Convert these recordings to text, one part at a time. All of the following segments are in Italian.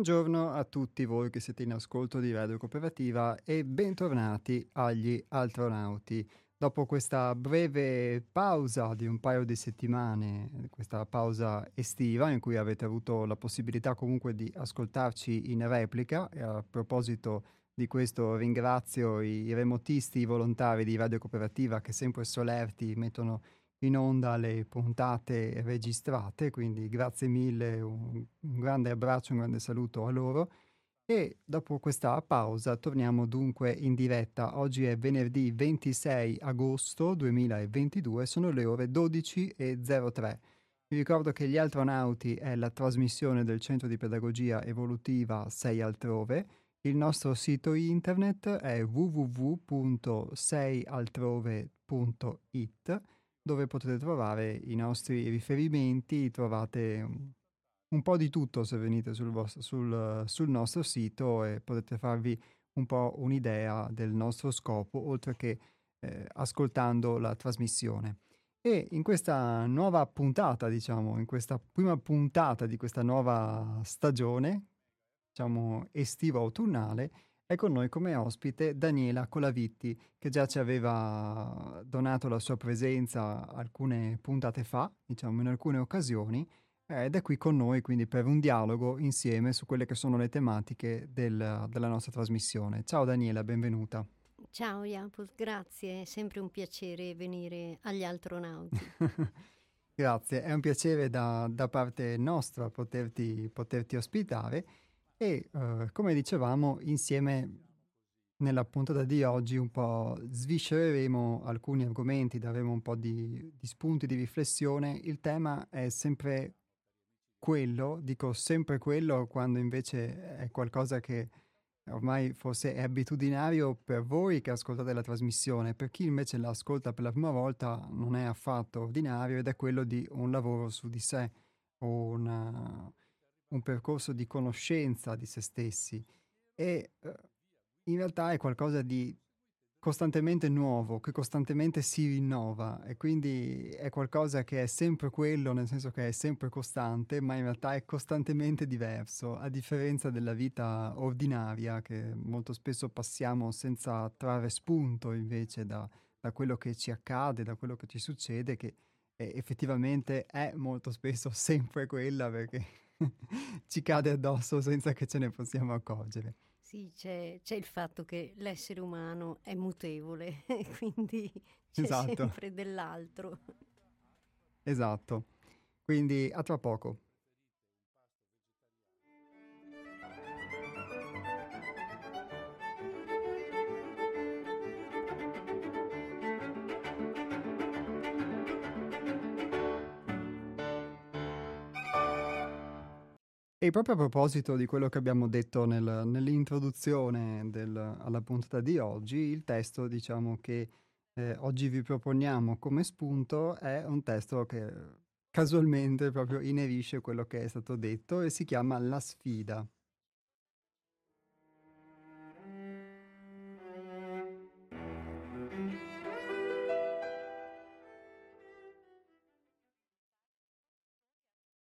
Buongiorno a tutti voi che siete in ascolto di Radio Cooperativa e bentornati agli Altronauti. Dopo questa breve pausa di un paio di settimane, questa pausa estiva in cui avete avuto la possibilità comunque di ascoltarci in replica, e a proposito di questo ringrazio i remotisti volontari di Radio Cooperativa che sempre solerti mettono in onda le puntate registrate, quindi grazie mille, un, un grande abbraccio, un grande saluto a loro. E dopo questa pausa torniamo dunque in diretta. Oggi è venerdì 26 agosto 2022, sono le ore 12.03. Vi ricordo che Gli Altronauti è la trasmissione del Centro di Pedagogia Evolutiva 6 Altrove. Il nostro sito internet è www.seialtrove.it dove potete trovare i nostri riferimenti, trovate un, po' di tutto se venite sul, vostro, sul, sul nostro sito e potete farvi un po' un'idea del nostro scopo, oltre che eh, ascoltando la trasmissione. E in questa nuova puntata, diciamo, in questa prima puntata di questa nuova stagione, diciamo estivo-autunnale, è con noi come ospite Daniela Colavitti, che già ci aveva donato la sua presenza alcune puntate fa, diciamo in alcune occasioni, ed è qui con noi quindi per un dialogo insieme su quelle che sono le tematiche del, della nostra trasmissione. Ciao Daniela, benvenuta. Ciao Jampus, grazie, è sempre un piacere venire agli Altronauti. grazie, è un piacere da, da parte nostra poterti, poterti ospitare e uh, come dicevamo, insieme nella puntata di oggi un po' sviscereremo alcuni argomenti, daremo un po' di, di spunti di riflessione. Il tema è sempre quello, dico sempre quello quando invece è qualcosa che ormai forse è abitudinario per voi che ascoltate la trasmissione, per chi invece l'ascolta per la prima volta non è affatto ordinario ed è quello di un lavoro su di sé una, un percorso di conoscenza di se stessi e uh, in realtà è qualcosa di costantemente nuovo, che costantemente si rinnova e quindi è qualcosa che è sempre quello, nel senso che è sempre costante, ma in realtà è costantemente diverso, a differenza della vita ordinaria che molto spesso passiamo senza trarre spunto invece da, da quello che ci accade, da quello che ci succede, che eh, effettivamente è molto spesso sempre quella perché ci cade addosso senza che ce ne possiamo accorgere. Sì, c'è, c'è il fatto che l'essere umano è mutevole, quindi c'è esatto. sempre dell'altro. Esatto. Quindi a tra poco. E proprio a proposito di quello che abbiamo detto nel, nell'introduzione del, alla puntata di oggi, il testo diciamo che eh, oggi vi proponiamo come spunto è un testo che casualmente proprio inerisce quello che è stato detto e si chiama La sfida.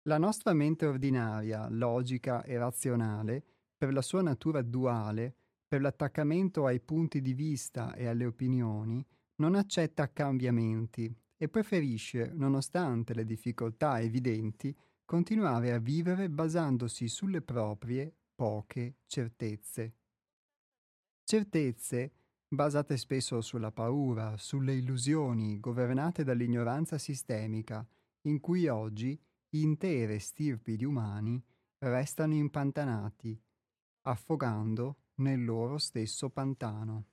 La nostra mente ordinaria, logica e razionale, per la sua natura duale, per l'attaccamento ai punti di vista e alle opinioni, non accetta cambiamenti e preferisce, nonostante le difficoltà evidenti, continuare a vivere basandosi sulle proprie poche certezze. Certezze basate spesso sulla paura, sulle illusioni, governate dall'ignoranza sistemica, in cui oggi intere stirpi di umani restano impantanati, affogando nel loro stesso pantano.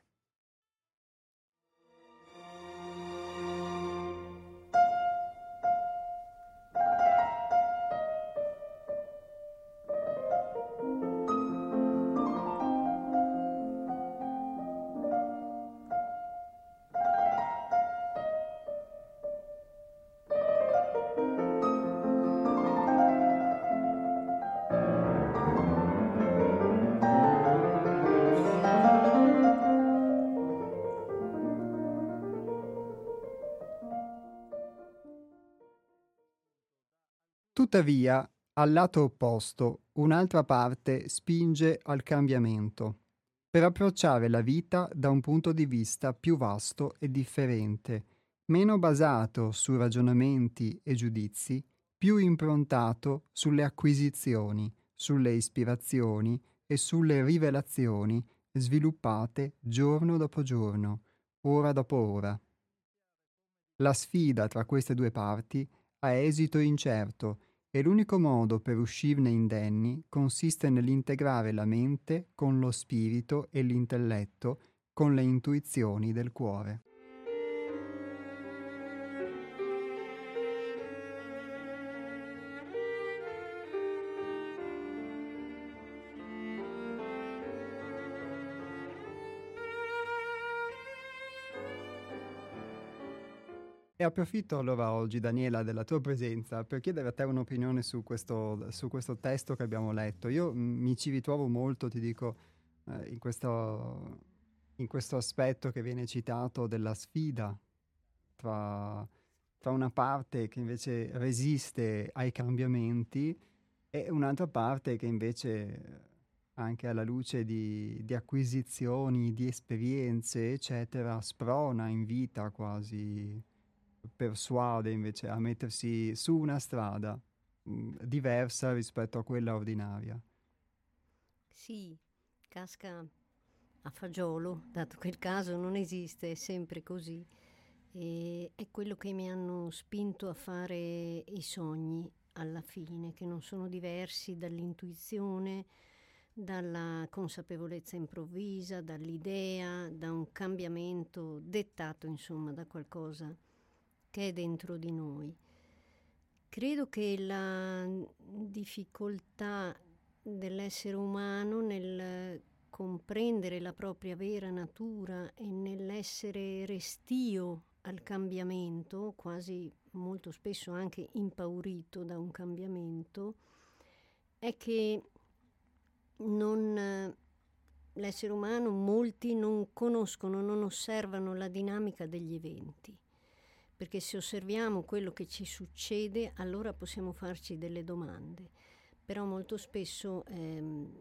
Tuttavia, Al lato opposto, un'altra parte spinge al cambiamento, per approcciare la vita da un punto di vista più vasto e differente, meno basato su ragionamenti e giudizi, più improntato sulle acquisizioni, sulle ispirazioni e sulle rivelazioni sviluppate giorno dopo giorno, ora dopo ora. La sfida tra queste due parti ha esito incerto e l'unico modo per uscirne indenni consiste nell'integrare la mente con lo spirito e l'intelletto con le intuizioni del cuore. E approfitto allora oggi, Daniela, della tua presenza per chiedere a te un'opinione su questo, su questo testo che abbiamo letto. Io m- mi ci ritrovo molto, ti dico, eh, in, questo, in, questo, aspetto che viene citato della sfida tra, tra una parte che invece resiste ai cambiamenti e un'altra parte che invece anche alla luce di, di, acquisizioni, di esperienze, eccetera, sprona, invita quasi persuade invece a mettersi su una strada mh, mm, diversa rispetto a quella ordinaria. Sì, casca a fagiolo, dato che il caso non esiste, è sempre così. E è quello che mi hanno spinto a fare i sogni alla fine, che non sono diversi dall'intuizione, dalla consapevolezza improvvisa, dall'idea, da un cambiamento dettato insomma da qualcosa è dentro di noi. Credo che la difficoltà dell'essere umano nel comprendere la propria vera natura e nell'essere restio al cambiamento, quasi molto spesso anche impaurito da un cambiamento, è che non, l'essere umano, molti non conoscono, non osservano la dinamica degli eventi perché se osserviamo quello che ci succede allora possiamo farci delle domande, però molto spesso ehm,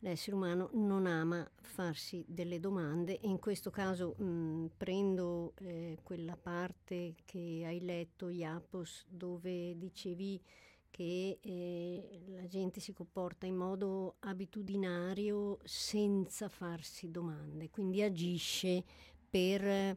l'essere umano non ama farsi delle domande e in questo caso mh, prendo eh, quella parte che hai letto, Iapos, dove dicevi che eh, la gente si comporta in modo abitudinario senza farsi domande, quindi agisce per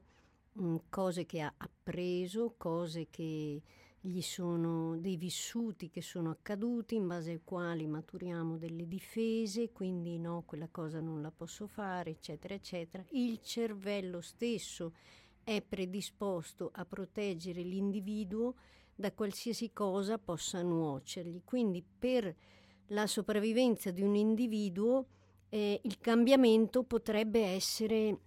Mm, cose che ha appreso, cose che gli sono dei vissuti che sono accaduti in base ai quali maturiamo delle difese, quindi no, quella cosa non la posso fare, eccetera, eccetera. Il cervello stesso è predisposto a proteggere l'individuo da qualsiasi cosa possa nuocergli. Quindi per la sopravvivenza di un individuo eh, il cambiamento potrebbe essere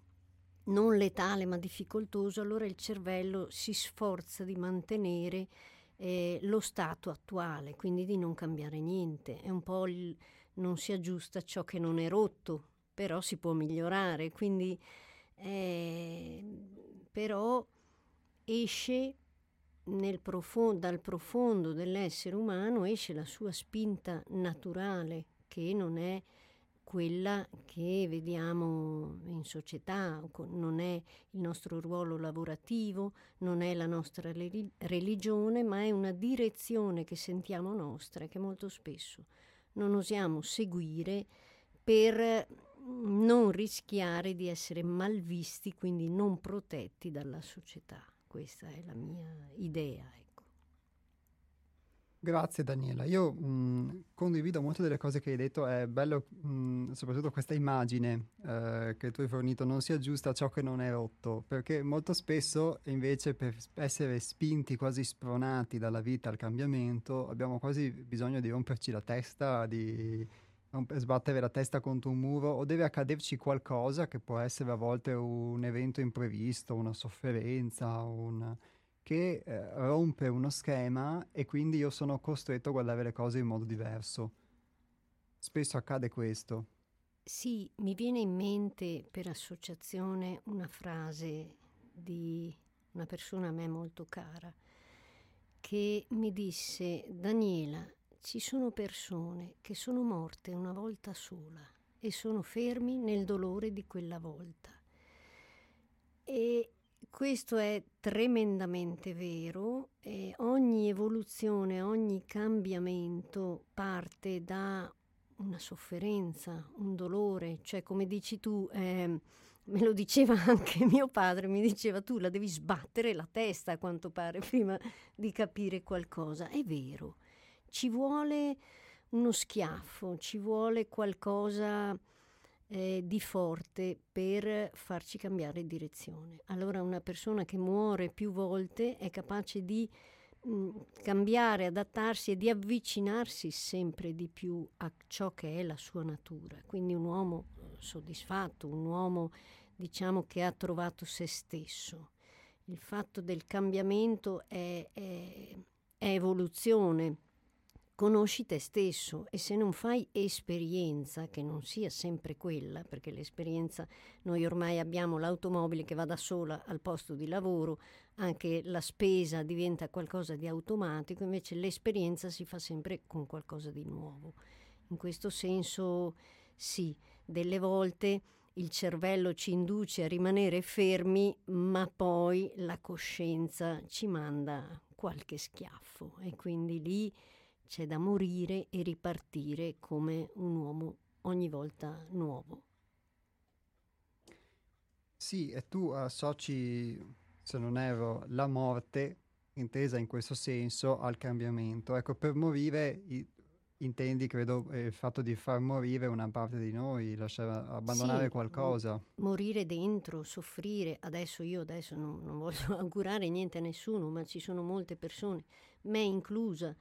non letale ma difficoltoso, allora il cervello si sforza di mantenere eh, lo stato attuale, quindi di non cambiare niente. È un po' il, non si aggiusta ciò che non è rotto, però si può migliorare, quindi eh, però esce profondo, dal profondo dell'essere umano, esce la sua spinta naturale, che non è quella che vediamo in società, non è il nostro ruolo lavorativo, non è la nostra religione, ma è una direzione che sentiamo nostra che molto spesso non osiamo seguire per non rischiare di essere malvisti, quindi non protetti dalla società. Questa è la mia idea. Grazie Daniela, io mh, mm, condivido molte delle cose che hai detto, è bello mh, mm, soprattutto questa immagine eh, che tu hai fornito, non si aggiusta a ciò che non è rotto, perché molto spesso invece per essere spinti, quasi spronati dalla vita al cambiamento, abbiamo quasi bisogno di romperci la testa, di sbattere la testa contro un muro o deve accaderci qualcosa che può essere a volte un evento imprevisto, una sofferenza, un che eh, rompe uno schema e quindi io sono costretto a guardare le cose in modo diverso. Spesso accade questo. Sì, mi viene in mente per associazione una frase di una persona a me molto cara, che mi disse Daniela, ci sono persone che sono morte una volta sola e sono fermi nel dolore di quella volta. E questo è tremendamente vero. E ogni evoluzione, ogni cambiamento parte da una sofferenza, un dolore, cioè come dici tu, eh, me lo diceva anche mio padre, mi diceva tu la devi sbattere la testa a quanto pare prima di capire qualcosa. È vero, ci vuole uno schiaffo, ci vuole qualcosa eh, di forte per farci cambiare direzione. Allora una persona che muore più volte è capace di mm, cambiare, adattarsi e di avvicinarsi sempre di più a ciò che è la sua natura. Quindi un uomo eh, soddisfatto, un uomo diciamo che ha trovato se stesso. Il fatto del cambiamento è, è, è evoluzione conosci te stesso e se non fai esperienza, che non sia sempre quella, perché l'esperienza, noi ormai abbiamo l'automobile che va da sola al posto di lavoro, anche la spesa diventa qualcosa di automatico, invece l'esperienza si fa sempre con qualcosa di nuovo. In questo senso sì, delle volte il cervello ci induce a rimanere fermi, ma poi la coscienza ci manda qualche schiaffo e quindi lì c'è da morire e ripartire come un uomo ogni volta nuovo. Sì, e tu associ, se non erro, la morte, intesa in questo senso, al cambiamento. Ecco, per morire intendi, credo, il fatto di far morire una parte di noi, lasciare abbandonare sì, qualcosa. Morire dentro, soffrire. Adesso io adesso non, non voglio augurare niente a nessuno, ma ci sono molte persone, me inclusa,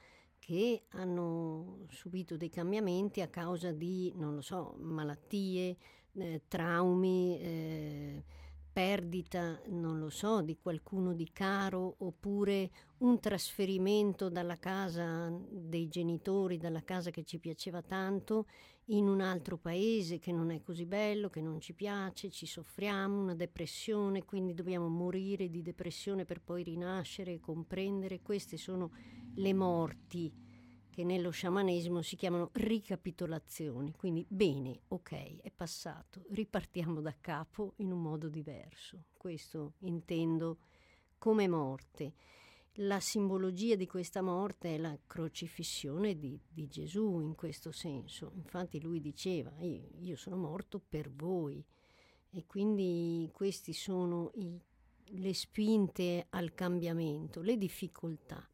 che hanno subito dei cambiamenti a causa di, non lo so, malattie, eh, traumi, eh, perdita, non lo so, di qualcuno di caro oppure un trasferimento dalla casa dei genitori, dalla casa che ci piaceva tanto, in un altro paese che non è così bello, che non ci piace, ci soffriamo, una depressione, quindi dobbiamo morire di depressione per poi rinascere e comprendere. Queste sono le morti che nello sciamanesimo si chiamano ricapitolazioni. Quindi bene, ok, è passato, ripartiamo da capo in un modo diverso. Questo intendo come morte. La simbologia di questa morte è la crocifissione di, di Gesù in questo senso. Infatti lui diceva, io, io sono morto per voi. E quindi queste sono i, le spinte al cambiamento, le difficoltà.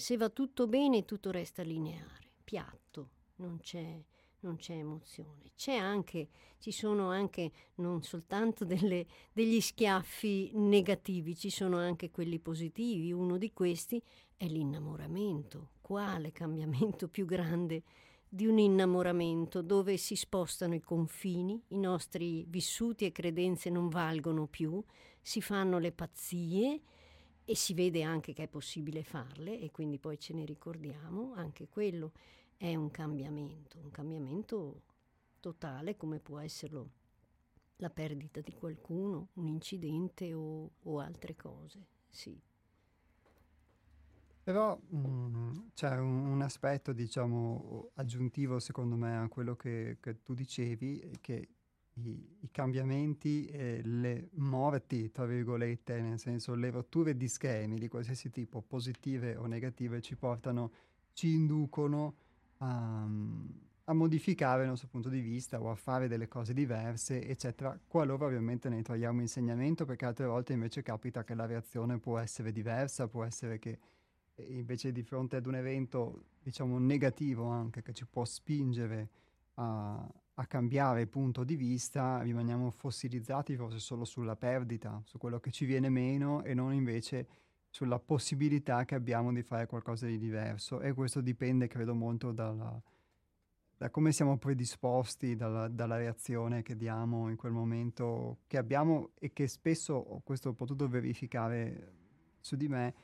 Se va tutto bene, tutto resta lineare, piatto, non c'è, non c'è emozione. C'è anche, ci sono anche non soltanto delle, degli schiaffi negativi, ci sono anche quelli positivi. Uno di questi è l'innamoramento. Quale cambiamento più grande di un innamoramento dove si spostano i confini, i nostri vissuti e credenze non valgono più, si fanno le pazzie e si vede anche che è possibile farle e quindi poi ce ne ricordiamo, anche quello è un cambiamento, un cambiamento totale come può esserlo la perdita di qualcuno, un incidente o, o altre cose, sì. Però mh, mm, c'è un, un, aspetto, diciamo, aggiuntivo secondo me a quello che, che tu dicevi, che i, i cambiamenti e le morti, tra virgolette, nel senso le rotture di schemi di qualsiasi tipo, positive o negative, ci portano, ci inducono a, a modificare il nostro punto di vista o a fare delle cose diverse, eccetera, qualora ovviamente ne troviamo insegnamento, perché altre volte invece capita che la reazione può essere diversa, può essere che invece di fronte ad un evento, diciamo, negativo anche, che ci può spingere a, a cambiare punto di vista, rimaniamo fossilizzati forse solo sulla perdita, su quello che ci viene meno e non invece sulla possibilità che abbiamo di fare qualcosa di diverso. E questo dipende, credo, molto dalla, da come siamo predisposti, dalla, dalla, reazione che diamo in quel momento che abbiamo e che spesso, questo ho potuto verificare su di me,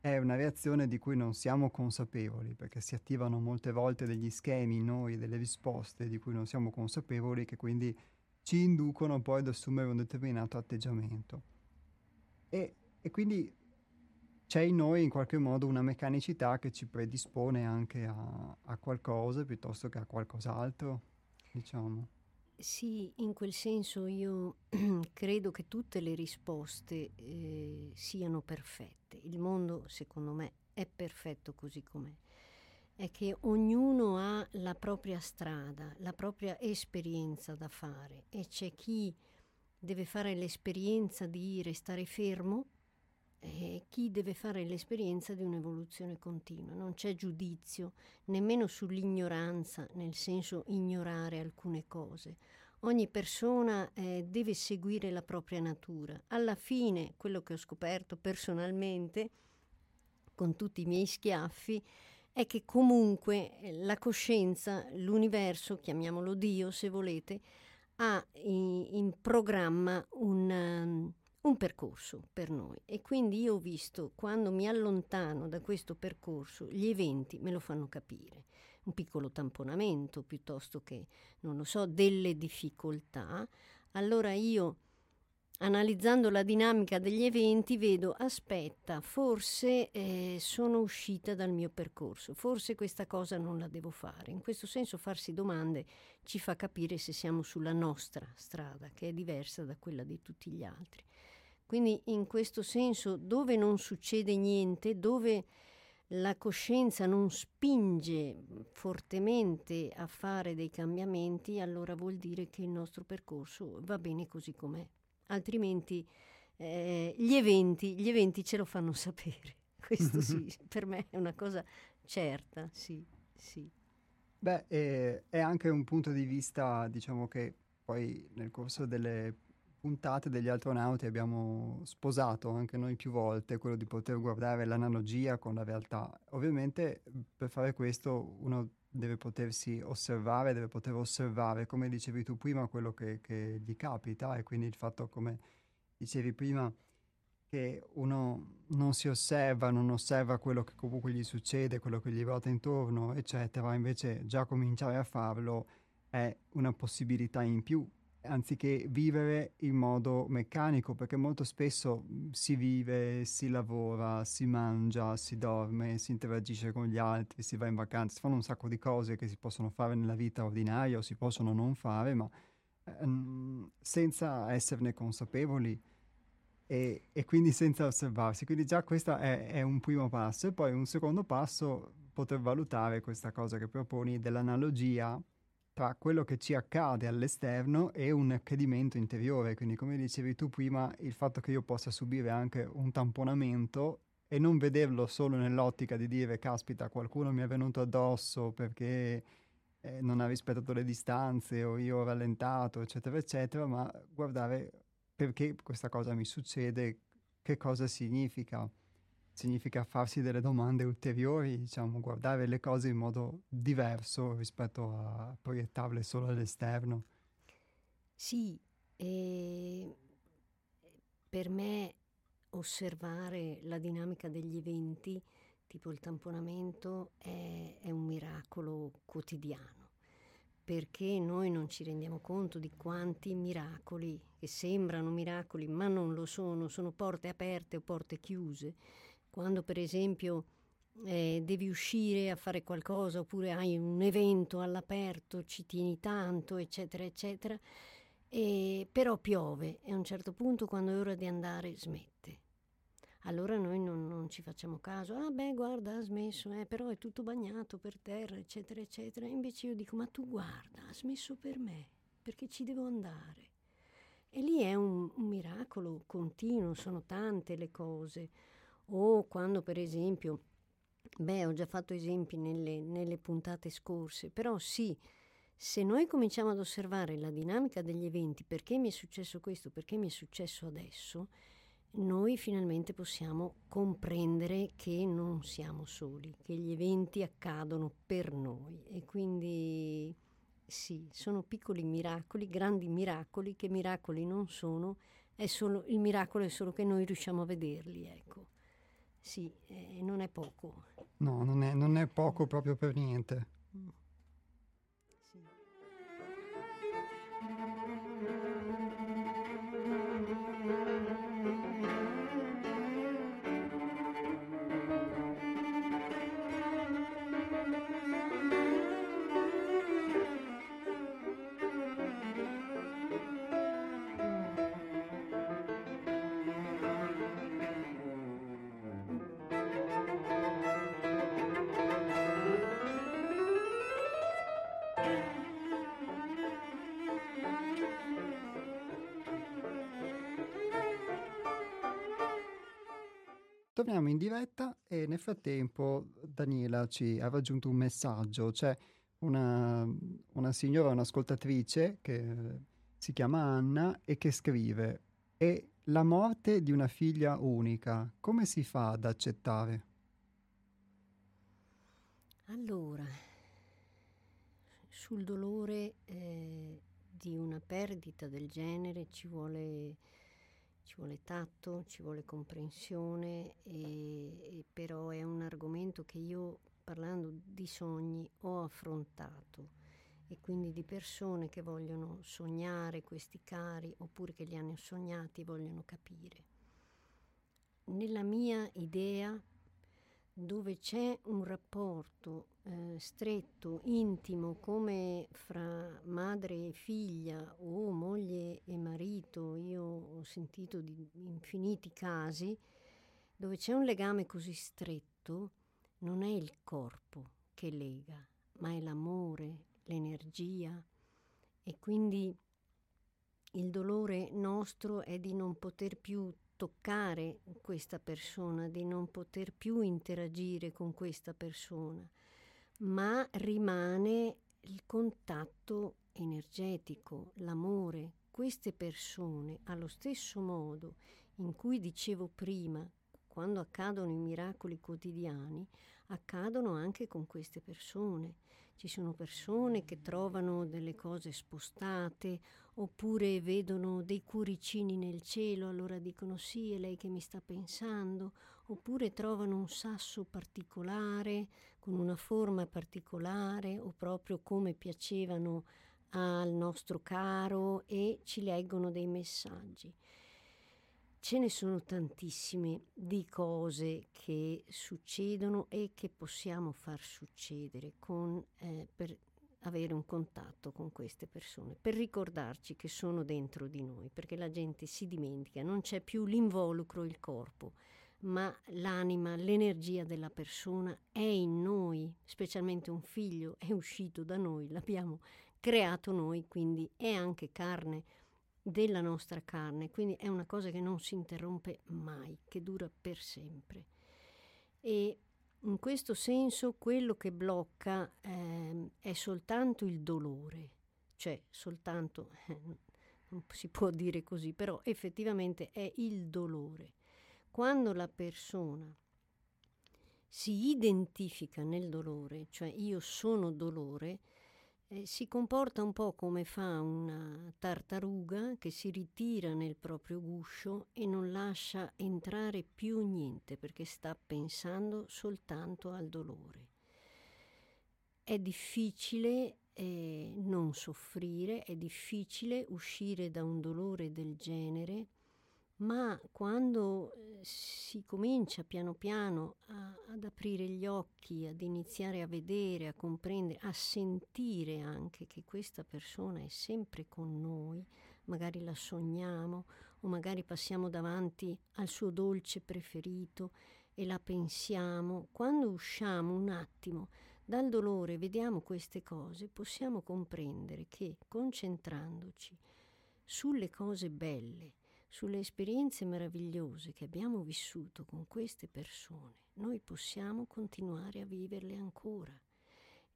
è una reazione di cui non siamo consapevoli, perché si attivano molte volte degli schemi in noi, delle risposte di cui non siamo consapevoli, che quindi ci inducono poi ad assumere un determinato atteggiamento. E, e quindi c'è in noi in qualche modo una meccanicità che ci predispone anche a, a qualcosa piuttosto che a qualcos'altro, diciamo. Sì, in quel senso io credo che tutte le risposte eh, siano perfette. Il mondo, secondo me, è perfetto così com'è. È che ognuno ha la propria strada, la propria esperienza da fare e c'è chi deve fare l'esperienza di restare fermo e chi deve fare l'esperienza di un'evoluzione continua. Non c'è giudizio nemmeno sull'ignoranza, nel senso ignorare alcune cose. Ogni persona eh, deve seguire la propria natura. Alla fine, quello che ho scoperto personalmente, con tutti i miei schiaffi, è che comunque eh, la coscienza, l'universo, chiamiamolo Dio se volete, ha in, in programma un, un percorso per noi. E quindi io ho visto quando mi allontano da questo percorso gli eventi me lo fanno capire. Un piccolo tamponamento piuttosto che non lo so delle difficoltà. Allora io analizzando la dinamica degli eventi vedo aspetta forse eh, sono uscita dal mio percorso. Forse questa cosa non la devo fare. In questo senso farsi domande ci fa capire se siamo sulla nostra strada che è diversa da quella di tutti gli altri quindi in questo senso dove non succede niente, dove la coscienza non spinge fortemente a fare dei cambiamenti, allora vuol dire che il nostro percorso va bene così com'è. Altrimenti eh, gli, eventi, gli eventi ce lo fanno sapere. Questo sì, per me è una cosa certa, sì, sì. Beh, è, è anche un punto di vista, diciamo che poi nel corso delle puntate degli astronauti abbiamo sposato anche noi più volte quello di poter guardare l'analogia con la realtà. Ovviamente per fare questo uno deve potersi osservare, deve poter osservare, come dicevi tu prima, quello che, che gli capita e quindi il fatto, come dicevi prima, che uno non si osserva, non osserva quello che comunque gli succede, quello che gli ruota intorno, eccetera, invece già cominciare a farlo è una possibilità in più anziché vivere in modo meccanico, perché molto spesso mhmm, si vive, si lavora, si mangia, si dorme, si interagisce con gli altri, si va in vacanza, si fanno un sacco di cose che si possono fare nella vita ordinaria o si possono non fare, ma ehm, senza esserne consapevoli e, e, quindi senza osservarsi. Quindi già questo è, è un primo passo e poi un secondo passo poter valutare questa cosa che proponi dell'analogia tra quello che ci accade all'esterno e un accadimento interiore. Quindi, come dicevi tu prima, il fatto che io possa subire anche un tamponamento e non vederlo solo nell'ottica di dire, caspita, qualcuno mi è venuto addosso perché eh, non ha rispettato le distanze o io ho rallentato, eccetera, eccetera, ma guardare perché questa cosa mi succede, che cosa significa significa farsi delle domande ulteriori, diciamo, guardare le cose in modo diverso rispetto a proiettarle solo all'esterno. Sì, per me osservare la dinamica degli eventi, tipo il tamponamento, è, è un miracolo quotidiano perché noi non ci rendiamo conto di quanti miracoli, che sembrano miracoli ma non lo sono, sono porte aperte o porte chiuse, quando per esempio eh, devi uscire a fare qualcosa oppure hai un evento all'aperto, ci tieni tanto, eccetera, eccetera, e, però piove e a un certo punto quando è ora di andare smette. Allora noi non, non ci facciamo caso, ah beh guarda ha smesso, eh, però è tutto bagnato per terra, eccetera, eccetera. Invece io dico, ma tu guarda, ha smesso per me, perché ci devo andare. E lì è un, un miracolo continuo, sono tante le cose o quando per esempio, beh ho già fatto esempi nelle, nelle puntate scorse, però sì, se noi cominciamo ad osservare la dinamica degli eventi, perché mi è successo questo, perché mi è successo adesso, noi finalmente possiamo comprendere che non siamo soli, che gli eventi accadono per noi e quindi sì, sono piccoli miracoli, grandi miracoli che miracoli non sono, solo, il miracolo è solo che noi riusciamo a vederli, ecco. Sì, eh, non è poco. No, non è, non è poco proprio per niente. Torniamo in diretta e nel frattempo Daniela ci ha raggiunto un messaggio, c'è una, una signora, un'ascoltatrice che si chiama Anna e che scrive e la morte di una figlia unica, come si fa ad accettare? Allora, sul dolore eh, di una perdita del genere ci vuole, ci vuole tatto, ci vuole comprensione, e, e però è un argomento che io parlando di sogni ho affrontato e quindi di persone che vogliono sognare questi cari oppure che li hanno sognati vogliono capire. Nella mia idea, dove c'è un rapporto eh, stretto, intimo, come fra madre e figlia o moglie e marito, io ho sentito di infiniti casi, dove c'è un legame così stretto, non è il corpo che lega, ma è l'amore, l'energia e quindi il dolore nostro è di non poter più toccare questa persona, di non poter più interagire con questa persona, ma rimane il contatto energetico, l'amore. Queste persone, allo stesso modo in cui dicevo prima, quando accadono i miracoli quotidiani, accadono anche con queste persone. Ci sono persone che trovano delle cose spostate oppure vedono dei cuoricini nel cielo, allora dicono sì, è lei che mi sta pensando, oppure trovano un sasso particolare con una forma particolare o proprio come piacevano al nostro caro e ci leggono dei messaggi. Ce ne sono tantissime di cose che succedono e che possiamo far succedere con, eh, per avere un contatto con queste persone, per ricordarci che sono dentro di noi, perché la gente si dimentica, non c'è più l'involucro, il corpo, ma l'anima, l'energia della persona è in noi, specialmente un figlio è uscito da noi, l'abbiamo creato noi, quindi è anche carne della nostra carne, quindi è una cosa che non si interrompe mai, che dura per sempre. E in questo senso quello che blocca eh, è soltanto il dolore, cioè soltanto, eh, non si può dire così, però effettivamente è il dolore. Quando la persona si identifica nel dolore, cioè io sono dolore, eh, si comporta un po' come fa una tartaruga che si ritira nel proprio guscio e non lascia entrare più niente perché sta pensando soltanto al dolore. È difficile eh, non soffrire, è difficile uscire da un dolore del genere ma quando eh, si comincia piano piano a, ad aprire gli occhi, ad iniziare a vedere, a comprendere, a sentire anche che questa persona è sempre con noi, magari la sogniamo o magari passiamo davanti al suo dolce preferito e la pensiamo, quando usciamo un attimo dal dolore e vediamo queste cose, possiamo comprendere che concentrandoci sulle cose belle, sulle esperienze meravigliose che abbiamo vissuto con queste persone, noi possiamo continuare a viverle ancora.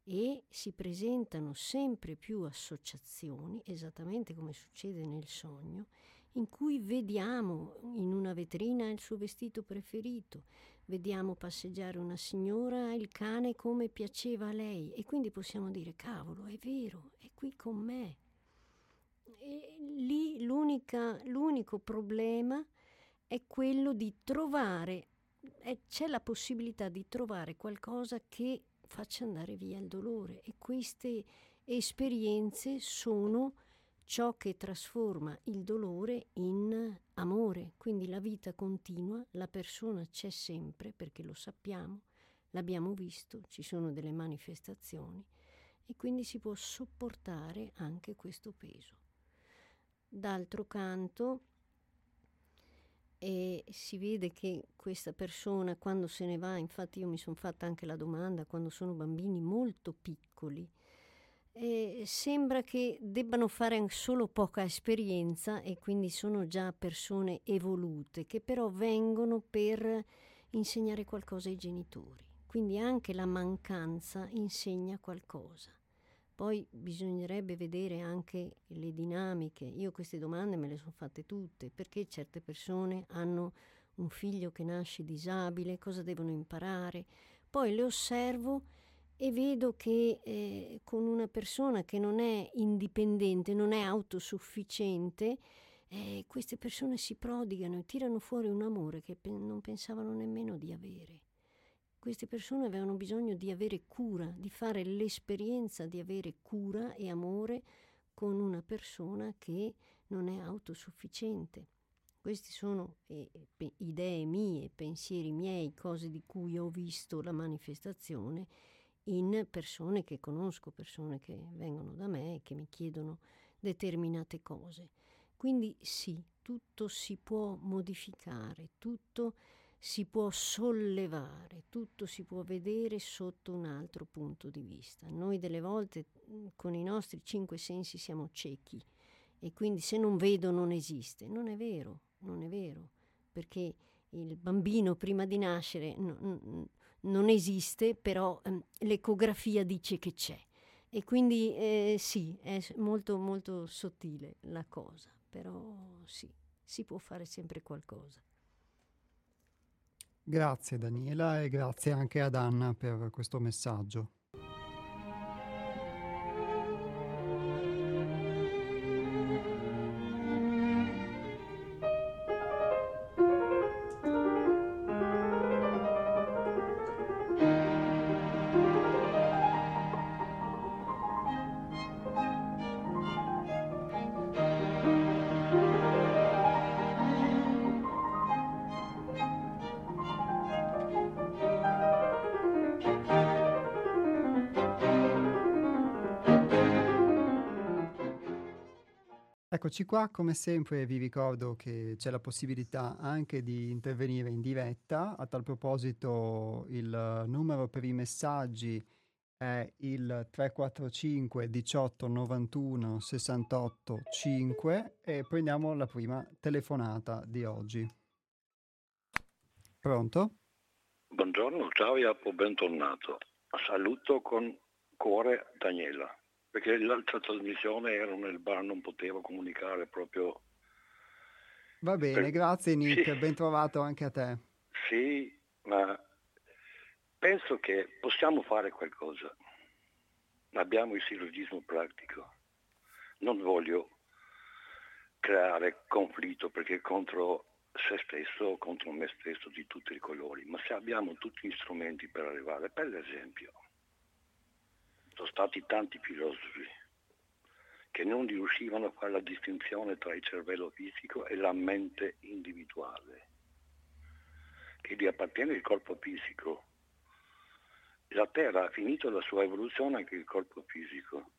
E si presentano sempre più associazioni, esattamente come succede nel sogno, in cui vediamo in una vetrina il suo vestito preferito, vediamo passeggiare una signora il cane come piaceva a lei. E quindi possiamo dire cavolo, è vero, è qui con me, e lì l'unico problema è quello di trovare, eh, c'è la possibilità di trovare qualcosa che faccia andare via il dolore e queste esperienze sono ciò che trasforma il dolore in amore, quindi la vita continua, la persona c'è sempre perché lo sappiamo, l'abbiamo visto, ci sono delle manifestazioni e quindi si può sopportare anche questo peso. D'altro canto, e si vede che questa persona quando se ne va, infatti io mi sono fatta anche la domanda, quando sono bambini molto piccoli, eh, sembra che debbano fare solo poca esperienza e quindi sono già persone evolute, che però vengono per insegnare qualcosa ai genitori. Quindi anche la mancanza insegna qualcosa. Poi bisognerebbe vedere anche le dinamiche. Io queste domande me le sono fatte tutte. Perché certe persone hanno un figlio che nasce disabile? Cosa devono imparare? Poi le osservo e vedo che eh, con una persona che non è indipendente, non è autosufficiente, eh, queste persone si prodigano e tirano fuori un amore che pe- non pensavano nemmeno di avere. Queste persone avevano bisogno di avere cura, di fare l'esperienza di avere cura e amore con una persona che non è autosufficiente. Queste sono eh, idee mie, pensieri miei, cose di cui ho visto la manifestazione in persone che conosco, persone che vengono da me e che mi chiedono determinate cose. Quindi sì, tutto si può modificare, tutto si può sollevare, tutto si può vedere sotto un altro punto di vista. Noi delle volte con i nostri cinque sensi siamo ciechi e quindi se non vedo non esiste. Non è vero, non è vero, perché il bambino prima di nascere non, non esiste, però ehm, l'ecografia dice che c'è. E quindi eh, sì, è molto molto sottile la cosa, però sì, si può fare sempre qualcosa. Grazie Daniela e grazie anche ad Anna per questo messaggio. Eccoci qua, come sempre vi ricordo che c'è la possibilità anche di intervenire in diretta. A tal proposito il numero per i messaggi è il 345 18 91 68 5 e prendiamo la prima telefonata di oggi. Pronto? Buongiorno, ciao Iapo, bentornato. Saluto con cuore Daniela perché l'altra trasmissione ero nel bar, non potevo comunicare proprio. Va bene, per... grazie Nick, sì. ben trovato anche a te. Sì, ma penso che possiamo fare qualcosa. Abbiamo il sillogismo pratico. Non voglio creare conflitto perché contro se stesso o contro me stesso di tutti i colori, ma se abbiamo tutti gli strumenti per arrivare, per esempio, sono stati tanti filosofi che non riuscivano a fare la distinzione tra il cervello fisico e la mente individuale, che gli appartiene il corpo fisico. La Terra ha finito la sua evoluzione anche il corpo fisico.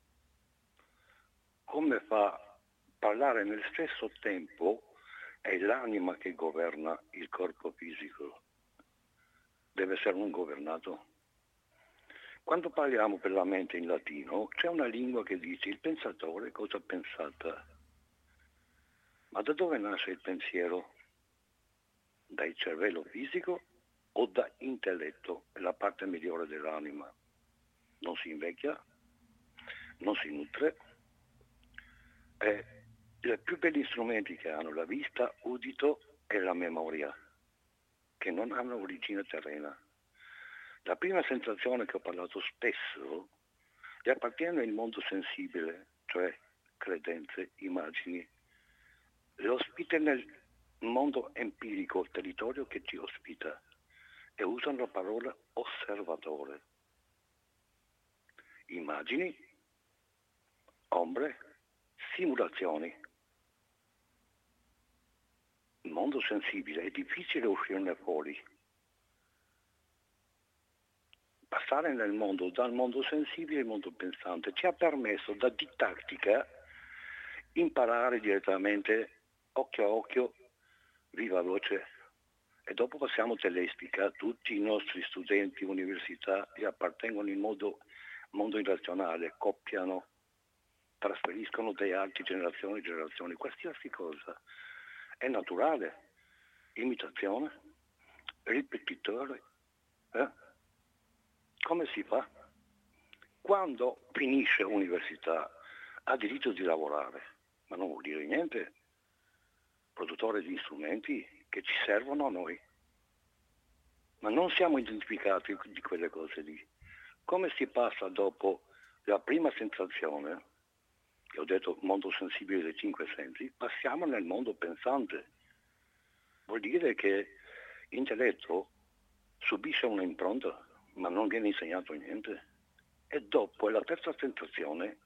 Come fa a parlare nel stesso tempo è l'anima che governa il corpo fisico. Deve essere un governato. Quando parliamo per la mente in latino c'è una lingua che dice il pensatore cosa pensata. Ma da dove nasce il pensiero? Dal cervello fisico o da intelletto, la parte migliore dell'anima? Non si invecchia, non si nutre. È i più belli strumenti che hanno la vista, udito e la memoria, che non hanno origine terrena. La prima sensazione che ho parlato spesso gli appartiene il mondo sensibile, cioè credenze, immagini. L'ospite nel mondo empirico, il territorio che ci ospita, e usano la parola osservatore. Immagini, ombre, simulazioni. Il mondo sensibile è difficile uscirne fuori passare nel mondo, dal mondo sensibile al mondo pensante, ci ha permesso da didattica imparare direttamente occhio a occhio, viva voce. E dopo passiamo telestica, tutti i nostri studenti università che appartengono in modo mondo irrazionale, coppiano, trasferiscono da altre generazioni in generazioni, qualsiasi cosa. È naturale, imitazione. ripetitore. Eh? Come si fa? Quando finisce l'università ha diritto di lavorare, ma non vuol dire niente. Produttore di strumenti che ci servono a noi. Ma non siamo identificati di quelle cose lì. Come si passa dopo la prima sensazione, che ho detto mondo sensibile dei cinque sensi, passiamo nel mondo pensante. Vuol dire che l'intelletto subisce un'impronta, ma non viene insegnato niente. E dopo, la terza sensazione,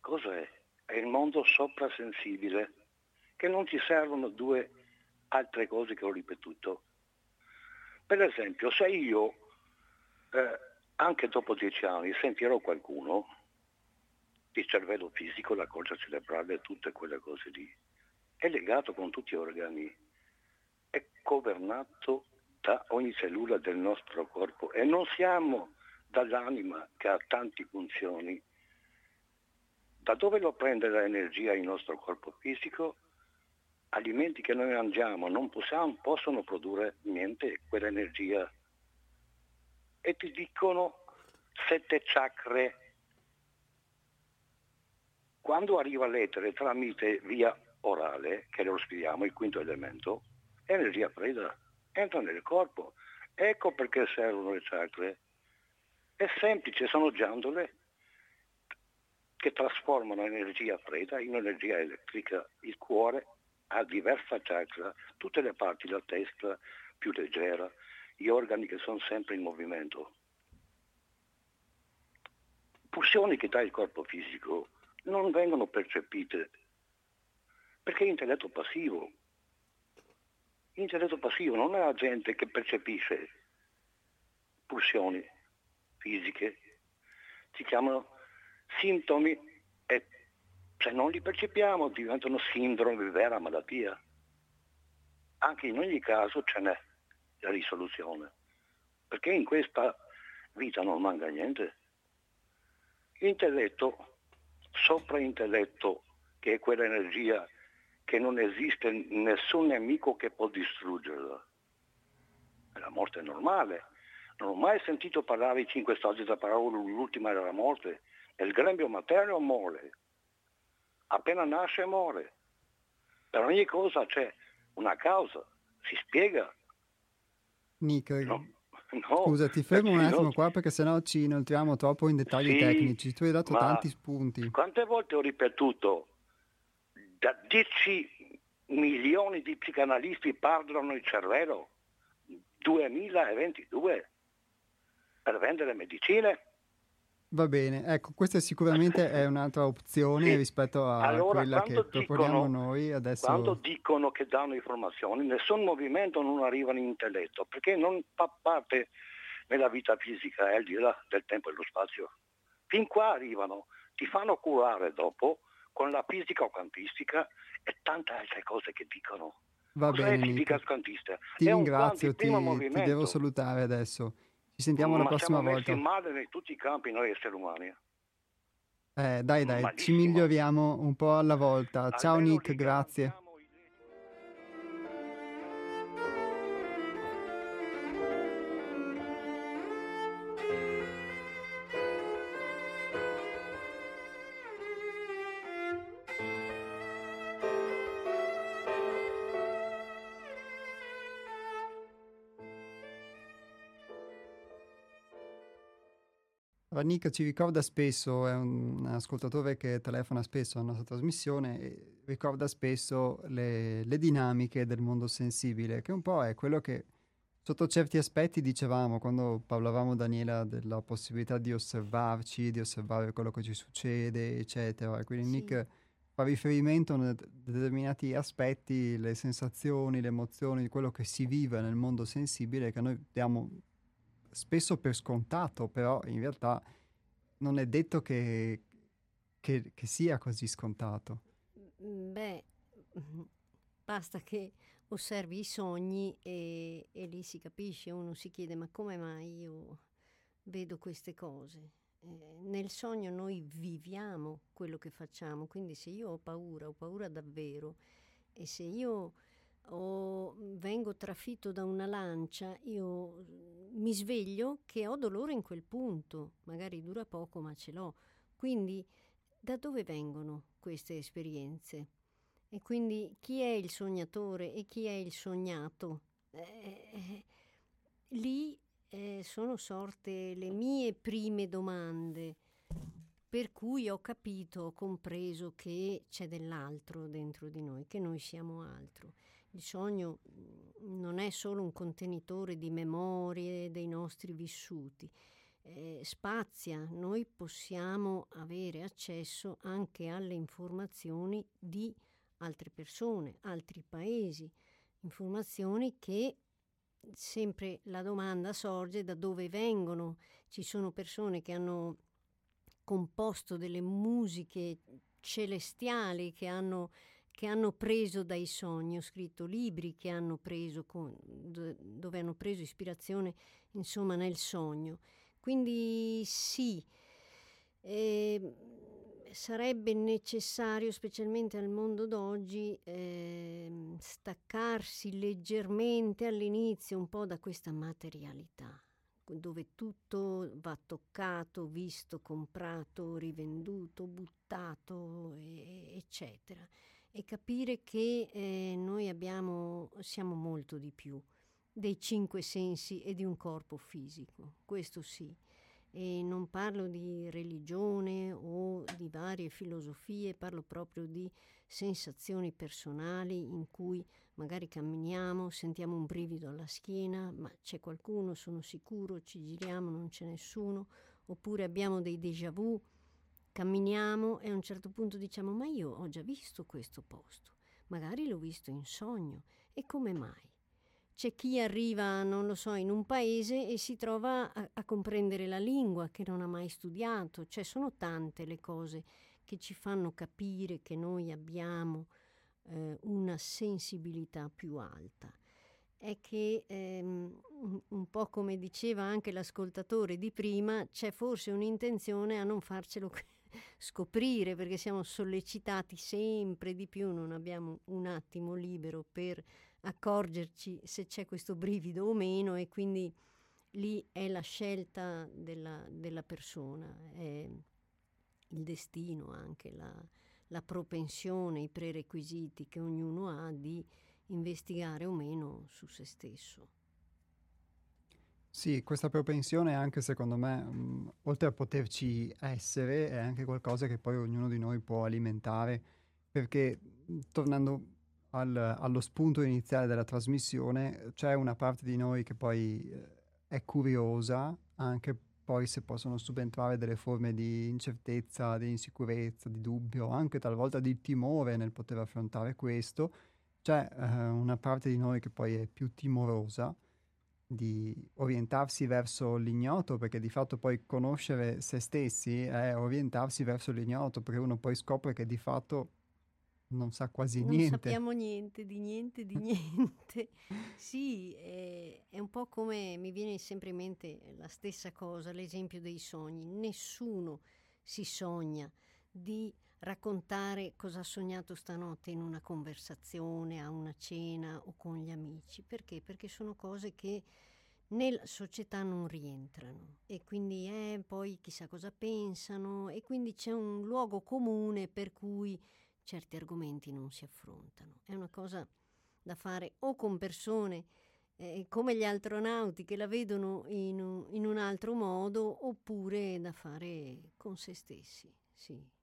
cos'è? È il mondo soprasensibile, che non ci servono due altre cose che ho ripetuto. Per esempio, se io, eh, anche dopo dieci anni, sentirò qualcuno, il cervello fisico, la corsa cerebrale, tutte quelle cose lì, è legato con tutti gli organi, è governato da ogni cellula del nostro corpo e non siamo dall'anima che ha tante funzioni. Da dove lo prende l'energia il nostro corpo fisico? Alimenti che noi mangiamo non possiamo, possono produrre niente, quell'energia. E ti dicono sette chakre. Quando arriva l'etere tramite via orale, che lo spieghiamo, il quinto elemento, energia fredda, entra nel corpo. Ecco perché servono le chakre. È semplice, sono giandole che trasformano energia fredda in energia elettrica. Il cuore ha diversa chakra, tutte le parti, la testa più leggera, gli organi che sono sempre in movimento. Pulsioni che dà il corpo fisico non vengono percepite perché è intelletto passivo. Intelletto passivo non è la gente che percepisce pulsioni fisiche, si chiamano sintomi e se non li percepiamo diventano sindrome vera malattia. Anche in ogni caso ce n'è la risoluzione, perché in questa vita non manca niente. Intelletto, sopraintelletto, che è quell'energia che non esiste nessun nemico che può distruggerla. La morte è normale, non ho mai sentito parlare di cinque stadi da parola, l'ultima era la morte. Il grembo materno muore. Appena nasce muore. Per ogni cosa c'è una causa, si spiega. Nick, no, no, scusa, ti fermo un attimo no. qua perché sennò ci inoltriamo troppo in dettagli sì, tecnici. Tu hai dato tanti spunti. Quante volte ho ripetuto? Da 10 milioni di psicanalisti parlano il cervello. 2022 per vendere medicine. Va bene, ecco, questa sicuramente è un'altra opzione sì. rispetto a allora, quella che proponiamo noi adesso. Quando dicono che danno informazioni, nessun movimento non arriva intelletto, perché non fa parte nella vita fisica, è al di là del tempo e dello spazio. Fin qua arrivano, ti fanno curare dopo con la fisica o quantistica e tante altre cose che dicono. Va Cos'è bene, fisica quantistica? Ti è ringrazio, ti, ti devo salutare adesso. Ci sentiamo Ma la prossima siamo volta. messi male in tutti i campi noi esseri umani. Eh, dai, dai, ci Malissimo. miglioriamo un po' alla volta. Ciao Almeno Nick, grazie. Allora, Nick ci ricorda spesso, è un ascoltatore che telefona spesso alla nostra trasmissione, e ricorda spesso le, le dinamiche del mondo sensibile, che un po' è quello che sotto certi aspetti dicevamo quando parlavamo Daniela della possibilità di osservarci, di osservare quello che ci succede, eccetera. Quindi Sì. Nick fa riferimento a det- determinati aspetti, le sensazioni, le emozioni, di quello che si vive nel mondo sensibile che noi diamo spesso per scontato, però in realtà non è detto che, che- che sia così scontato. Mm, Beh, basta che osservi i sogni e, e lì si capisce, uno si chiede ma come mai io vedo queste cose? Eh, nel sogno noi viviamo quello che facciamo, quindi se io ho paura, ho paura davvero e se io o vengo trafitto da una lancia, io mi sveglio che ho dolore in quel punto, magari dura poco ma ce l'ho. Quindi da dove vengono queste esperienze? E quindi chi è il sognatore e chi è il sognato? Eh, lì eh, sono sorte le mie prime domande, per cui ho capito, ho compreso che c'è dell'altro dentro di noi, che noi siamo altro. Il sogno mm, non è solo un contenitore di memorie dei nostri vissuti, eh, spazia, noi possiamo avere accesso anche alle informazioni di altre persone, altri paesi, informazioni che sempre la domanda sorge da dove vengono. Ci sono persone che hanno composto delle musiche celestiali che hanno, che hanno preso dai sogni, ho scritto libri che hanno preso con, dove hanno preso ispirazione insomma nel sogno. Quindi sì, eh, sarebbe necessario, specialmente al mondo d'oggi, eh, staccarsi leggermente all'inizio un po' da questa materialità, dove tutto va toccato, visto, comprato, rivenduto, buttato, e, eccetera. E capire che eh, noi abbiamo, siamo molto di più dei cinque sensi e di un corpo fisico, questo sì. E non parlo di religione o di varie filosofie, parlo proprio di sensazioni personali in cui magari camminiamo, sentiamo un brivido alla schiena, ma c'è qualcuno, sono sicuro, ci giriamo, non c'è nessuno, oppure abbiamo dei déjà vu, camminiamo e a un certo punto diciamo ma io ho già visto questo posto, magari l'ho visto in sogno e come mai? C'è chi arriva, non lo so, in un paese e si trova a, a comprendere la lingua che non ha mai studiato. Cioè sono tante le cose che ci fanno capire che noi abbiamo eh, una sensibilità più alta. È che ehm, un po' come diceva anche l'ascoltatore di prima, c'è forse un'intenzione a non farcelo scoprire perché siamo sollecitati sempre di più, non abbiamo un attimo libero per accorgerci se c'è questo brivido o meno e quindi lì è la scelta della, della persona, è il destino anche, la, la propensione, i prerequisiti che ognuno ha di investigare o meno su se stesso. Sì, questa propensione anche secondo me, mh, oltre a poterci essere, è anche qualcosa che poi ognuno di noi può alimentare, perché tornando al, allo spunto iniziale della trasmissione, c'è una parte di noi che poi eh, è curiosa, anche poi se possono subentrare delle forme di incertezza, di insicurezza, di dubbio, anche talvolta di timore nel poter affrontare questo, c'è eh, una parte di noi che poi è più timorosa di orientarsi verso l'ignoto, perché di fatto poi conoscere se stessi è orientarsi verso l'ignoto, perché uno poi scopre che di fatto non sa quasi non niente. Non sappiamo niente, di niente, di niente. sì, è, è, un po' come mi viene sempre in mente la stessa cosa, l'esempio dei sogni. Nessuno si sogna di raccontare cosa ha sognato stanotte in una conversazione, a una cena o con gli amici. Perché? Perché sono cose che nella società non rientrano e quindi eh, poi chissà cosa pensano e quindi c'è un luogo comune per cui certi argomenti non si affrontano. È una cosa da fare o con persone eh, come gli astronauti che la vedono in un, in un, altro modo oppure da fare con se stessi, sì.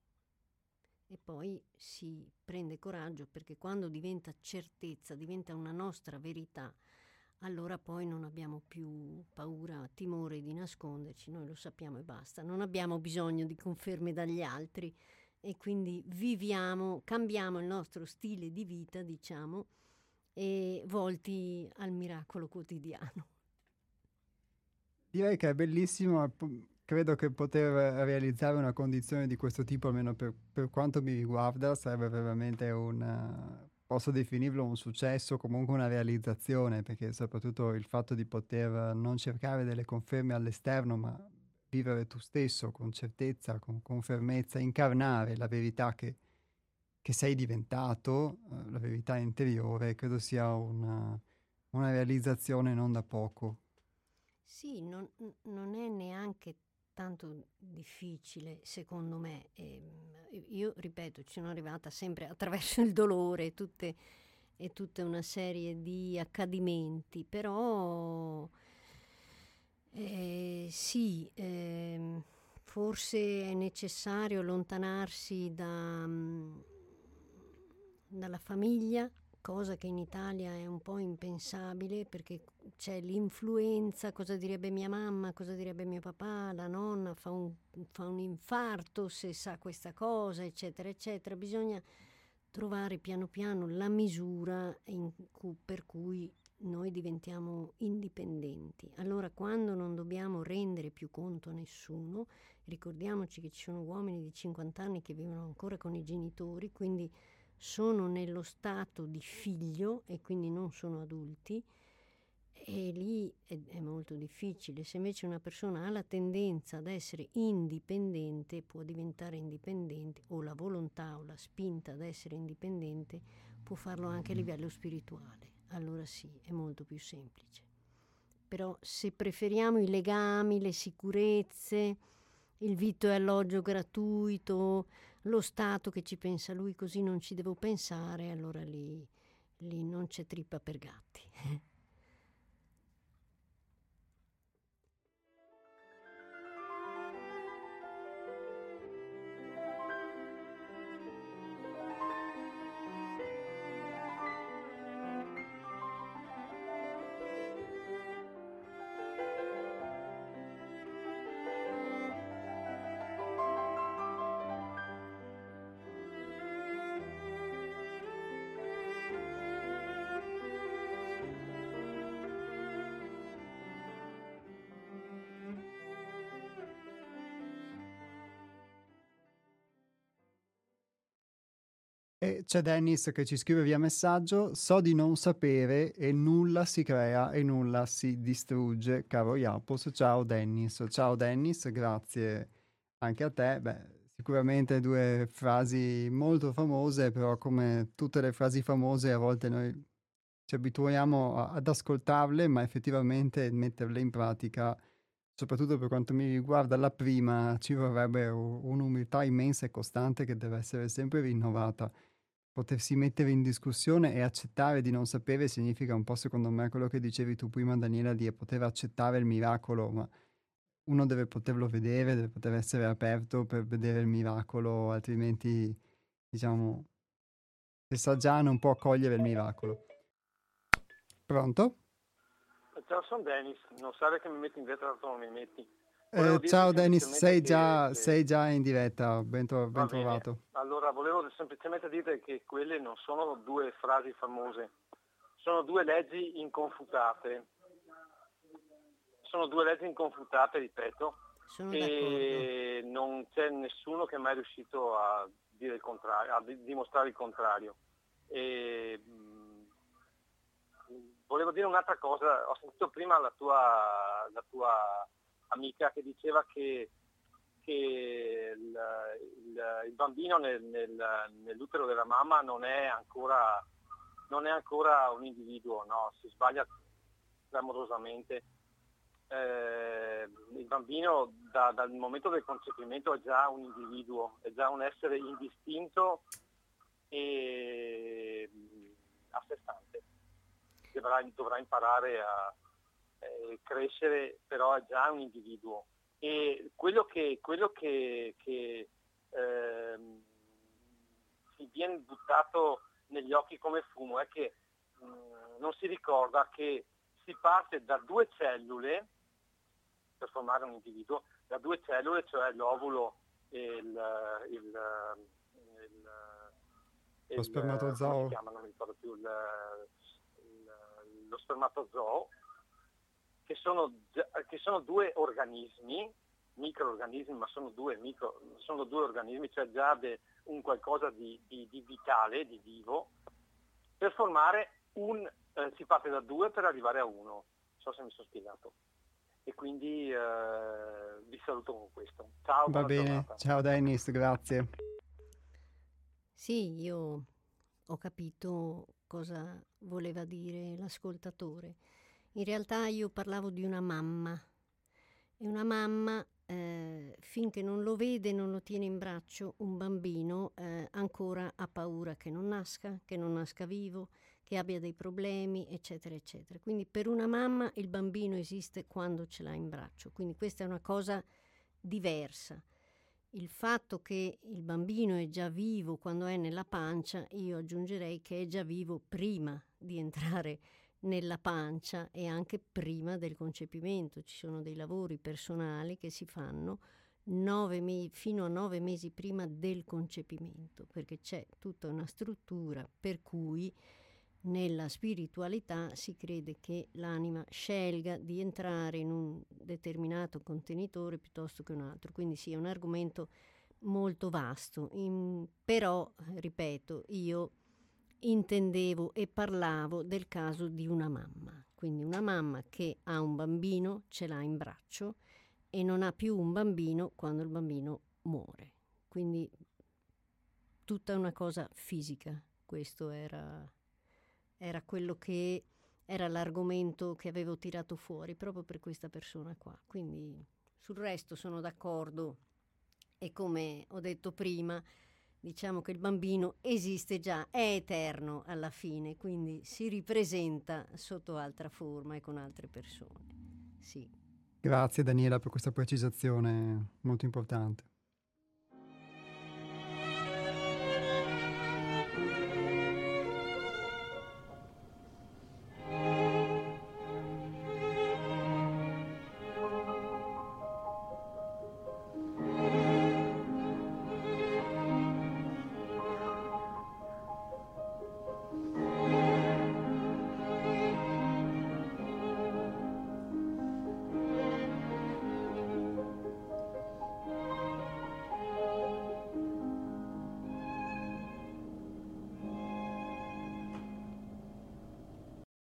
E poi si prende coraggio perché quando diventa certezza, diventa una nostra verità, allora poi non abbiamo più paura, timore di nasconderci, noi lo sappiamo e basta. Non abbiamo bisogno di conferme dagli altri, e quindi viviamo, cambiamo il nostro stile di vita, diciamo, e volti al miracolo quotidiano. Direi che è bellissimo, credo che poter realizzare una condizione di questo tipo, almeno per, per quanto mi riguarda, sarebbe veramente un, posso definirlo un successo, comunque una realizzazione, perché soprattutto il fatto di poter non cercare delle conferme all'esterno, ma vivere tu stesso con certezza, con, con fermezza, incarnare la verità che, che sei diventato, la verità interiore, credo sia una, una realizzazione non da poco. Sì, non, non è neanche tanto difficile, secondo me. E ehm, io, ripeto, ci sono arrivata sempre attraverso il dolore tutte, e tutta una serie di accadimenti, però eh, sì, eh, forse è necessario allontanarsi da, mm, dalla famiglia, cosa che in Italia è un po' impensabile perché c'è l'influenza, cosa direbbe mia mamma, cosa direbbe mio papà, la nonna fa un, fa un infarto se sa questa cosa, eccetera, eccetera. Bisogna trovare piano piano la misura cu- per cui noi diventiamo indipendenti. Allora quando non dobbiamo rendere più conto a nessuno, ricordiamoci che ci sono uomini di 50 anni che vivono ancora con i genitori, quindi sono nello stato di figlio e quindi non sono adulti e lì è, è, molto difficile. Se invece una persona ha la tendenza ad essere indipendente, può diventare indipendente o la volontà o la spinta ad essere indipendente può farlo anche a livello spirituale. Allora sì, è molto più semplice. Però se preferiamo i legami, le sicurezze, il vitto e alloggio gratuito, lo Stato che ci pensa lui così non ci devo pensare, allora lì, lì non c'è trippa per gatti. E c'è Dennis che ci scrive via messaggio: So di non sapere e nulla si crea e nulla si distrugge, caro Iapos. Ciao Dennis. Ciao Dennis, grazie anche a te. Beh, sicuramente due frasi molto famose, però come tutte le frasi famose a volte noi ci abituiamo a, ad ascoltarle, ma effettivamente metterle in pratica, soprattutto per quanto mi riguarda la prima, ci vorrebbe un'umiltà immensa e costante che deve essere sempre rinnovata potersi mettere in discussione e accettare di non sapere significa un po' secondo me quello che dicevi tu prima Daniela di poter accettare il miracolo, ma uno deve poterlo vedere, deve poter essere aperto per vedere il miracolo, altrimenti diciamo se sa già non può cogliere il miracolo. Pronto? Ciao, sono Dennis, non sai che mi metti in vetro, non mi metti. Eh, ciao Dennis, sei già, che... sei già, in diretta, ben, tro- ben trovato. Allora, volevo semplicemente dire che quelle non sono due frasi famose, sono due leggi inconfutate. Sono due leggi inconfutate, ripeto, sono e d'accordo. non c'è nessuno che è mai riuscito a, dire il contrario, a dimostrare il contrario. E, mh, volevo dire un'altra cosa, ho sentito prima la tua, la tua amica che diceva che, che il, il, il, bambino nel, nel, nell'utero della mamma non è ancora, non è ancora un individuo, no? si sbaglia clamorosamente. Eh, il bambino da, dal momento del concepimento è già un individuo, è già un essere indistinto e a sé stante. Dovrà, dovrà imparare a, eh, crescere però è già un individuo. E quello che, quello che, che ehm, si viene buttato negli occhi come fumo è che mh, mm, non si ricorda che si parte da due cellule per formare un individuo, da due cellule, cioè l'ovulo e il, il, il, il lo spermatozoo. Chiama, più, lo spermatozoo che sono, che sono due organismi, microorganismi, ma sono due, micro, sono due organismi, cioè già de, un qualcosa di, di, di, vitale, di vivo, per formare un, eh, si parte da due per arrivare a uno. Non so se mi sono spiegato. E quindi eh, vi saluto con questo. Ciao. Va bene, giornata. ciao Dennis, grazie. Sì, io ho capito cosa voleva dire l'ascoltatore. In realtà io parlavo di una mamma e una mamma eh, finché non lo vede, non lo tiene in braccio, un bambino eh, ancora ha paura che non nasca, che non nasca vivo, che abbia dei problemi, eccetera, eccetera. Quindi per una mamma il bambino esiste quando ce l'ha in braccio, quindi questa è una cosa diversa. Il fatto che il bambino è già vivo quando è nella pancia, io aggiungerei che è già vivo prima di entrare nella pancia e anche prima del concepimento. Ci sono dei lavori personali che si fanno me- fino a nove mesi prima del concepimento, perché c'è tutta una struttura per cui nella spiritualità si crede che l'anima scelga di entrare in un determinato contenitore piuttosto che un altro, quindi sì, un argomento molto vasto, in, però, ripeto, io intendevo e parlavo del caso di una mamma, quindi una mamma che ha un bambino, ce l'ha in braccio e non ha più un bambino quando il bambino muore. Quindi tutta una cosa fisica, questo era, era quello che era l'argomento che avevo tirato fuori proprio per questa persona qua. Quindi sul resto sono d'accordo e come ho detto prima, diciamo che il bambino esiste già, è eterno alla fine, quindi si ripresenta sotto altra forma e con altre persone. Sì. Grazie Daniela per questa precisazione molto importante.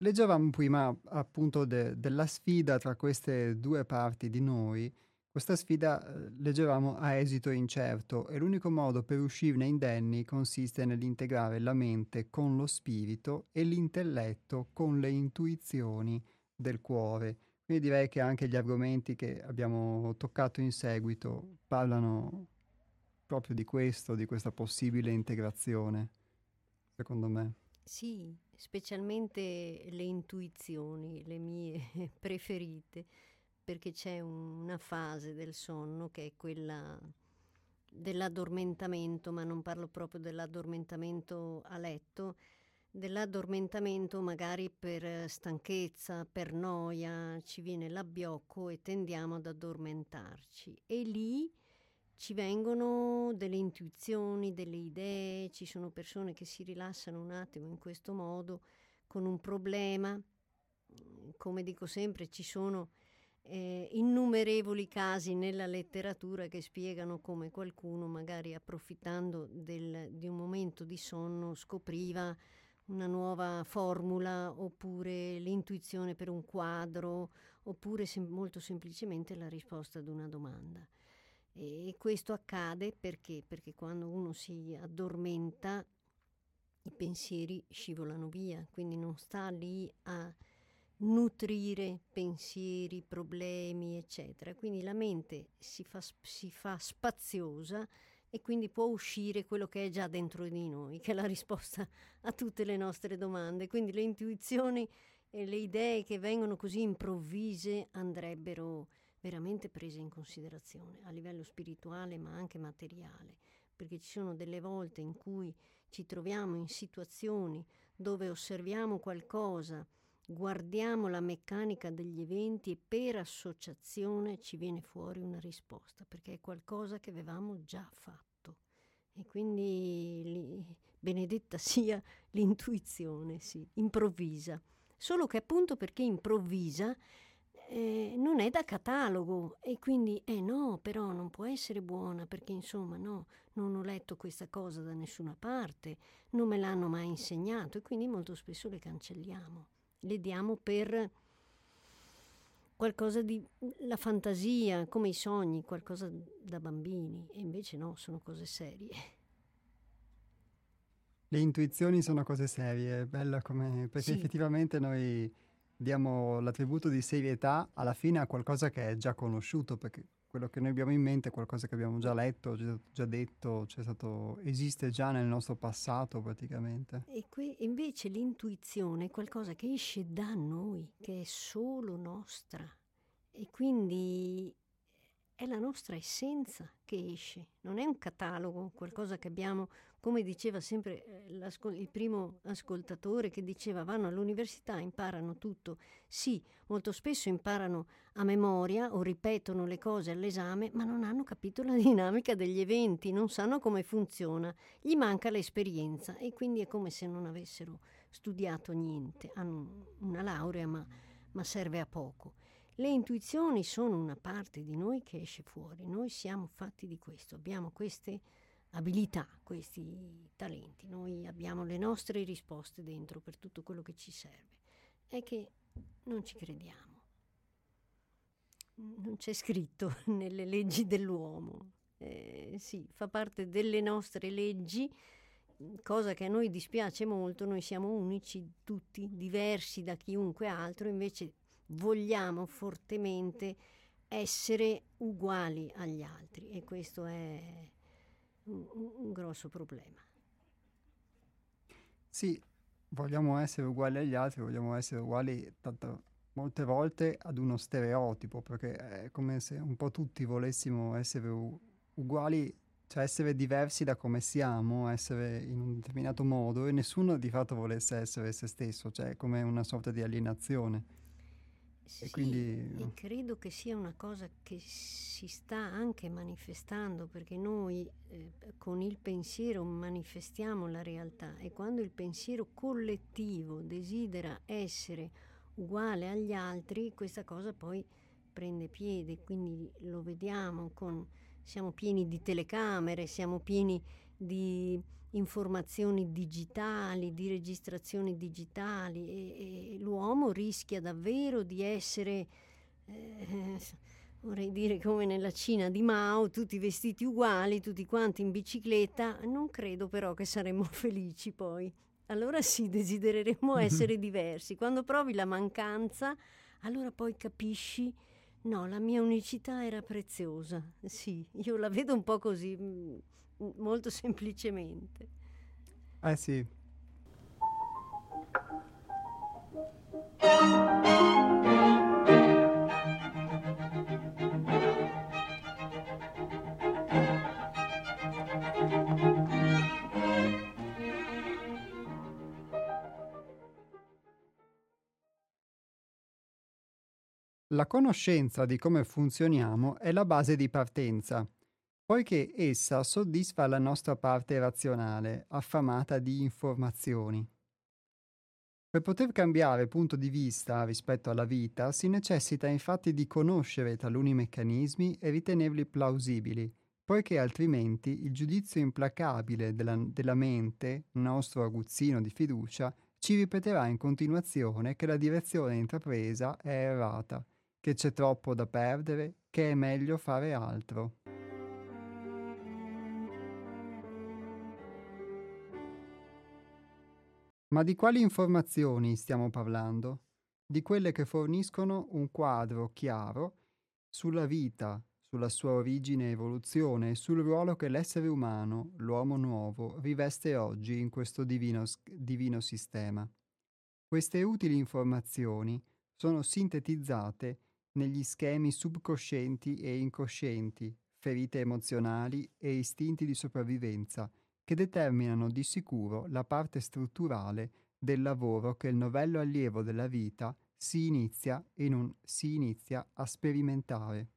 Leggevamo prima appunto de- della sfida tra queste due parti di noi. Questa sfida eh, leggevamo a esito incerto e l'unico modo per uscirne indenni consiste nell'integrare la mente con lo spirito e l'intelletto con le intuizioni del cuore. Quindi direi che anche gli argomenti che abbiamo toccato in seguito parlano proprio di questo, di questa possibile integrazione, secondo me. Sì, specialmente le intuizioni, le mie preferite, perché c'è una fase del sonno che è quella dell'addormentamento, ma non parlo proprio dell'addormentamento a letto, dell'addormentamento magari per stanchezza, per noia, ci viene l'abbiocco e tendiamo ad addormentarci. E lì ci vengono delle intuizioni, delle idee, ci sono persone che si rilassano un attimo in questo modo con un problema. Come dico sempre, ci sono eh, innumerevoli casi nella letteratura che spiegano come qualcuno, magari approfittando del, di un momento di sonno, scopriva una nuova formula oppure l'intuizione per un quadro oppure sem- molto semplicemente la risposta ad una domanda. E questo accade perché? Perché quando uno si addormenta i pensieri scivolano via, quindi non sta lì a nutrire pensieri, problemi, eccetera. Quindi la mente si fa, si fa spaziosa e quindi può uscire quello che è già dentro di noi, che è la risposta a tutte le nostre domande. Quindi le intuizioni e le idee che vengono così improvvise andrebbero veramente prese in considerazione a livello spirituale ma anche materiale, perché ci sono delle volte in cui ci troviamo in situazioni dove osserviamo qualcosa, guardiamo la meccanica degli eventi e per associazione ci viene fuori una risposta, perché è qualcosa che avevamo già fatto. E quindi li, benedetta sia l'intuizione, sì, improvvisa. Solo che appunto perché improvvisa eh, non è da catalogo e quindi, eh no, però non può essere buona perché insomma no, non ho letto questa cosa da nessuna parte, non me l'hanno mai insegnato e quindi molto spesso le cancelliamo, le diamo per qualcosa di la fantasia, come i sogni, qualcosa da bambini e invece no, sono cose serie. Le intuizioni sono cose serie, è bella come... perché Sì. effettivamente noi diamo l'attributo di serietà alla fine a qualcosa che è già conosciuto, perché quello che noi abbiamo in mente è qualcosa che abbiamo già letto, già, detto, c'è stato, esiste già nel nostro passato praticamente. E qui invece l'intuizione è qualcosa che esce da noi, che è solo nostra. E quindi è la nostra essenza che esce, non è un catalogo, qualcosa che abbiamo, come diceva sempre eh, il primo ascoltatore che diceva vanno all'università, imparano tutto. Sì, molto spesso imparano a memoria o ripetono le cose all'esame, ma non hanno capito la dinamica degli eventi, non sanno come funziona, gli manca l'esperienza e quindi è come se non avessero studiato niente, hanno una laurea ma, ma serve a poco. Le intuizioni sono una parte di noi che esce fuori, noi siamo fatti di questo, abbiamo queste abilità, questi talenti, noi abbiamo le nostre risposte dentro per tutto quello che ci serve. È che non ci crediamo. Non c'è scritto nelle leggi dell'uomo. Eh, sì, fa parte delle nostre leggi, cosa che a noi dispiace molto, noi siamo unici, tutti diversi da chiunque altro, invece vogliamo fortemente essere uguali agli altri e questo è un, un grosso problema. Sì, vogliamo essere uguali agli altri, vogliamo essere uguali tanto, molte volte ad uno stereotipo, perché è come se un po' tutti volessimo essere u- uguali, cioè essere diversi da come siamo, essere in un determinato modo e nessuno di fatto volesse essere se stesso, cioè come una sorta di alienazione. Sì, quindi- e credo che sia una cosa che si sta anche manifestando perché noi eh, con il pensiero manifestiamo la realtà e quando il pensiero collettivo desidera essere uguale agli altri, questa cosa poi prende piede, quindi lo vediamo con siamo pieni di telecamere, siamo pieni di informazioni digitali, di registrazioni digitali e, e l'uomo rischia davvero di essere, eh, vorrei dire come nella Cina di Mao, tutti vestiti uguali, tutti quanti in bicicletta, non credo però che saremmo felici poi. Allora sì, desidereremo essere diversi. Quando provi la mancanza, allora poi capisci, no, la mia unicità era preziosa. Sì, io la vedo un po' così, mm, molto semplicemente. Eh sì, La conoscenza di come funzioniamo è la base di partenza, poiché essa soddisfa la nostra parte razionale, affamata di informazioni. Per poter cambiare punto di vista rispetto alla vita si necessita infatti di conoscere taluni meccanismi e ritenerli plausibili, poiché altrimenti il giudizio implacabile della, della mente, nostro aguzzino di fiducia, ci ripeterà in continuazione che la direzione intrapresa è errata, che c'è troppo da perdere, che è meglio fare altro. Ma di quali informazioni stiamo parlando? Di quelle che forniscono un quadro chiaro sulla vita, sulla sua origine e evoluzione e sul ruolo che l'essere umano, l'uomo nuovo, riveste oggi in questo divino, divino sistema. Queste utili informazioni sono sintetizzate negli schemi subconscienti e incoscienti, ferite emozionali e istinti di sopravvivenza che determinano di sicuro la parte strutturale del lavoro che il novello allievo della vita si inizia, in un, si inizia a sperimentare.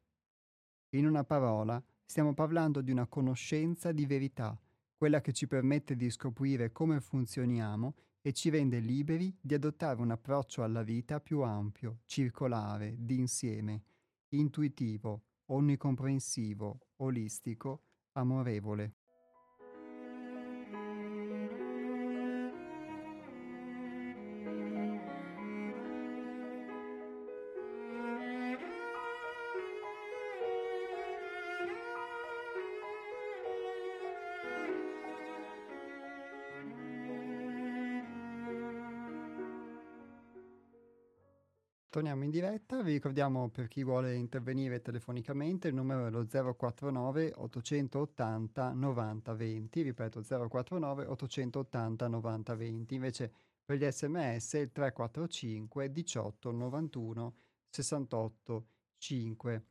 In una parola, stiamo parlando di una conoscenza di verità, quella che ci permette di scoprire come funzioniamo e ci rende liberi di adottare un approccio alla vita più ampio, circolare, d'insieme, intuitivo, onnicomprensivo, olistico, amorevole. Torniamo in diretta, vi ricordiamo per chi vuole intervenire telefonicamente il numero è lo 049 880 90 20, ripeto 049 880 90 20, invece per gli sms il 345 18 91 68 5.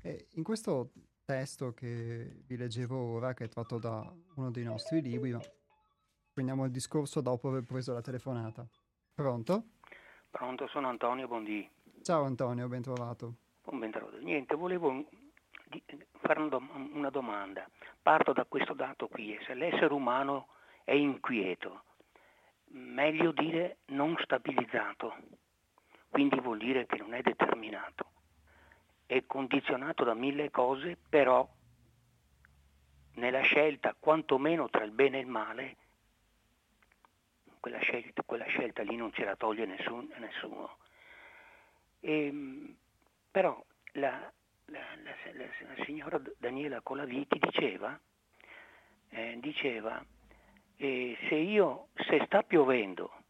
E in questo testo che vi leggevo ora, che è tratto da uno dei nostri libri, prendiamo il discorso dopo aver preso la telefonata. Pronto? Pronto, sono Antonio Bondi. Ciao Antonio, ben trovato. Ben trovato. Niente, volevo fare una domanda. Parto da questo dato qui, se l'essere umano è inquieto, meglio dire non stabilizzato, quindi vuol dire che non è determinato, è condizionato da mille cose, però nella scelta, quantomeno tra il bene e il male, quella scelta, quella scelta lì non ce la toglie nessun, nessuno. E, ehm, però la, la, la, la, signora Daniela Colaviti diceva, eh, diceva eh, se, io, se sta piovendo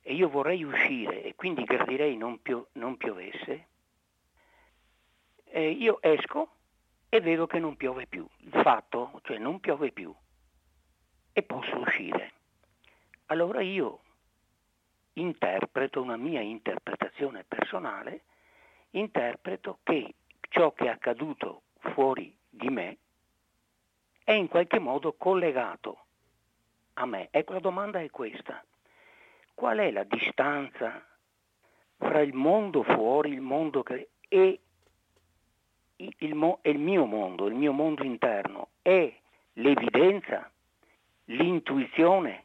e io vorrei uscire e quindi gradirei non, pio, non piovesse, eh, io esco e vedo che non piove più. Il fatto, cioè non piove più e posso uscire allora io interpreto una mia interpretazione personale, interpreto che ciò che è accaduto fuori di me è in qualche modo collegato a me. Ecco, la domanda è questa. Qual è la distanza fra il mondo fuori, il mondo che, e il, il, il mio mondo, il mio mondo interno? È l'evidenza, l'intuizione,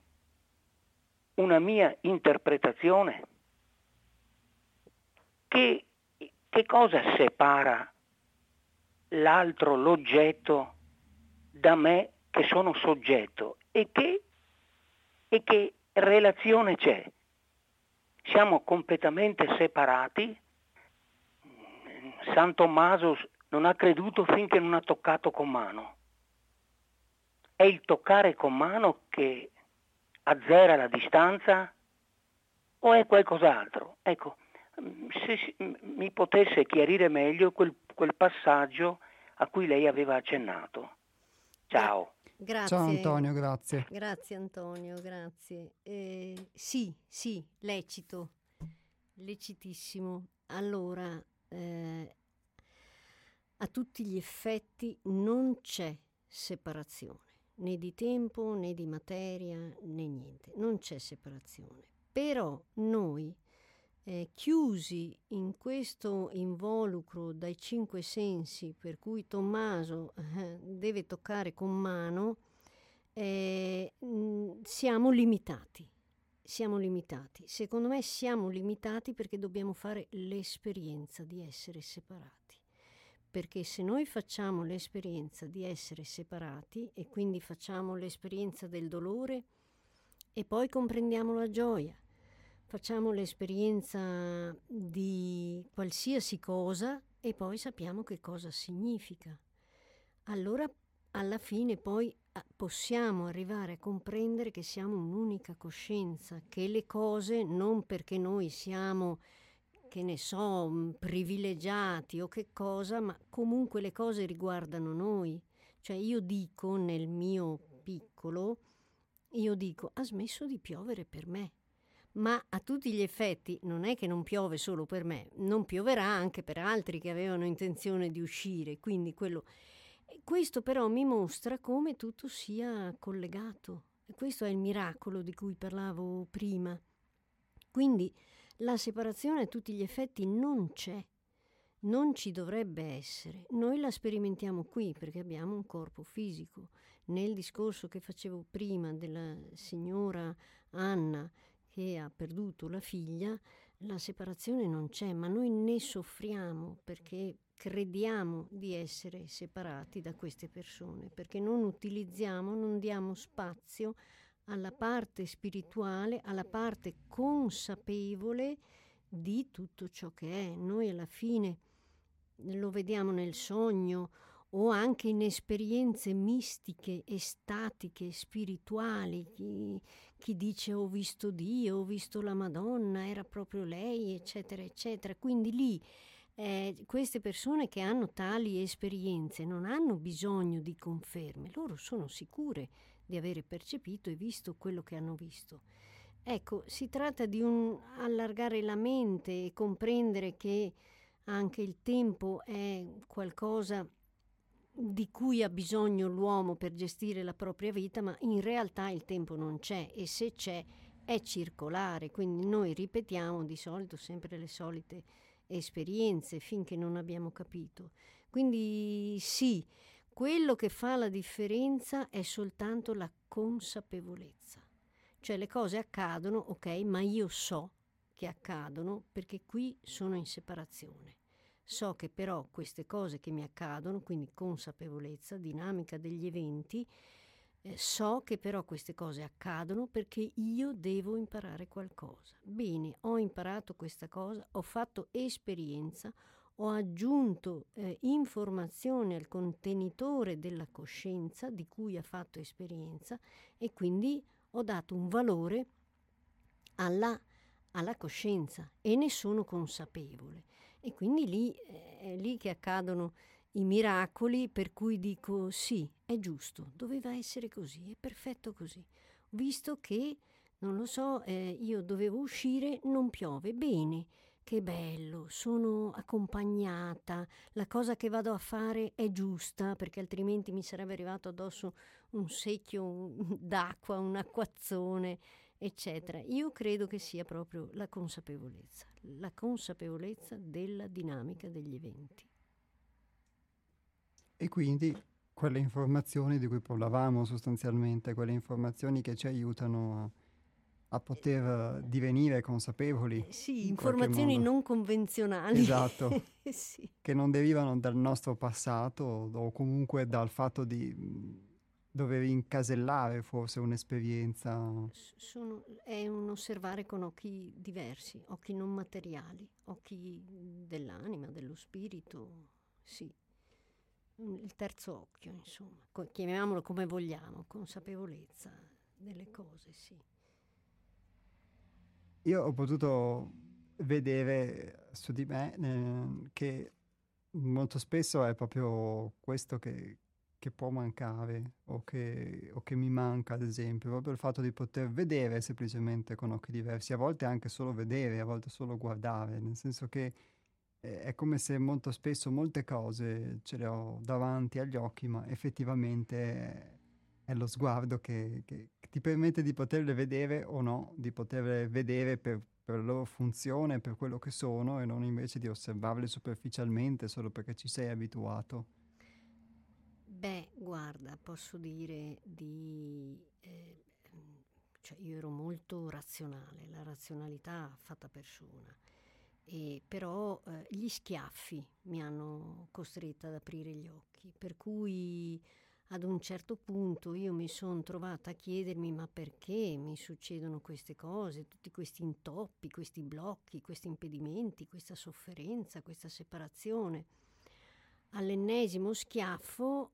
una mia interpretazione? Che, che cosa separa l'altro, l'oggetto, da me che sono soggetto e che, e che relazione c'è? Siamo completamente separati. San Tommaso non ha creduto finché non ha toccato con mano. È il toccare con mano che azzera la distanza o è qualcos'altro? Ecco, se mi potesse chiarire meglio quel, quel passaggio a cui lei aveva accennato. Ciao. Grazie. Ciao Antonio, grazie. Grazie Antonio, grazie. Eh, sì, sì, lecito, lecitissimo. Allora, eh, a tutti gli effetti non c'è separazione né di tempo né di materia né niente, non c'è separazione. Però noi, eh, chiusi in questo involucro dai cinque sensi, per cui Tommaso eh, deve toccare con mano, eh, siamo limitati. Siamo limitati. Secondo me siamo limitati perché dobbiamo fare l'esperienza di essere separati perché se noi facciamo l'esperienza di essere separati e quindi facciamo l'esperienza del dolore e poi comprendiamo la gioia, facciamo l'esperienza di qualsiasi cosa e poi sappiamo che cosa significa. Allora alla fine poi ah, possiamo arrivare a comprendere che siamo un'unica coscienza, che le cose non perché noi siamo che ne so, mm, privilegiati o che cosa, ma comunque le cose riguardano noi. Cioè io dico nel mio piccolo, io dico ha smesso di piovere per me. Ma a tutti gli effetti non è che non piove solo per me, non pioverà anche per altri che avevano intenzione di uscire, quindi quello questo però mi mostra come tutto sia collegato. Questo è il miracolo di cui parlavo prima. Quindi la separazione a tutti gli effetti non c'è, non ci dovrebbe essere. Noi la sperimentiamo qui perché abbiamo un corpo fisico. Nel discorso che facevo prima della signora Anna che ha perduto la figlia, la separazione non c'è, ma noi ne soffriamo perché crediamo di essere separati da queste persone, perché non utilizziamo, non diamo spazio alla parte spirituale, alla parte consapevole di tutto ciò che è. Noi alla fine lo vediamo nel sogno o anche in esperienze mistiche, estatiche, spirituali. Chi, chi, dice ho visto Dio, ho visto la Madonna, era proprio lei, eccetera, eccetera. Quindi lì eh, queste persone che hanno tali esperienze non hanno bisogno di conferme, loro sono sicure di avere percepito e visto quello che hanno visto. Ecco, si tratta di un allargare la mente e comprendere che anche il tempo è qualcosa di cui ha bisogno l'uomo per gestire la propria vita, ma in realtà il tempo non c'è e se c'è è circolare, quindi noi ripetiamo di solito sempre le solite esperienze finché non abbiamo capito. Quindi sì, quello che fa la differenza è soltanto la consapevolezza. Cioè le cose accadono, ok, ma io so che accadono perché qui sono in separazione. So che però queste cose che mi accadono, quindi consapevolezza, dinamica degli eventi, eh, so che però queste cose accadono perché io devo imparare qualcosa. Bene, ho imparato questa cosa, ho fatto esperienza, ho aggiunto eh, informazione al contenitore della coscienza di cui ha fatto esperienza e quindi ho dato un valore alla, alla coscienza e ne sono consapevole. E quindi lì eh, è lì che accadono i miracoli per cui dico sì, è giusto, doveva essere così, è perfetto così. Visto che, non lo so, eh, io dovevo uscire, non piove, bene, che bello, sono accompagnata, la cosa che vado a fare è giusta perché altrimenti mi sarebbe arrivato addosso un secchio d'acqua, un acquazzone, eccetera. Io credo che sia proprio la consapevolezza, la consapevolezza della dinamica degli eventi. E quindi quelle informazioni di cui parlavamo sostanzialmente, quelle informazioni che ci aiutano a a poter divenire consapevoli. Sì, in informazioni non convenzionali. Esatto, sì. che non derivano dal nostro passato o comunque dal fatto di dover incasellare forse un'esperienza. Sono, è un osservare con occhi diversi, occhi non materiali, occhi dell'anima, dello spirito, sì. Il terzo occhio, insomma, chiamiamolo come vogliamo, consapevolezza delle cose, sì. Io ho potuto vedere su di me eh, che molto spesso è proprio questo che, che può mancare o che, o che, mi manca, ad esempio, proprio il fatto di poter vedere semplicemente con occhi diversi, a volte anche solo vedere, a volte solo guardare, nel senso che eh, è come se molto spesso molte cose ce le ho davanti agli occhi, ma effettivamente è lo sguardo che, che, ti permette di poterle vedere o no, di poterle vedere per, per la loro funzione, per quello che sono e non invece di osservarle superficialmente solo perché ci sei abituato. Beh, guarda, posso dire di... Eh, cioè io ero molto razionale, la razionalità fatta persona, e però eh, gli schiaffi mi hanno costretta ad aprire gli occhi, per cui ad un certo punto io mi sono trovata a chiedermi ma perché mi succedono queste cose, tutti questi intoppi, questi blocchi, questi impedimenti, questa sofferenza, questa separazione. All'ennesimo schiaffo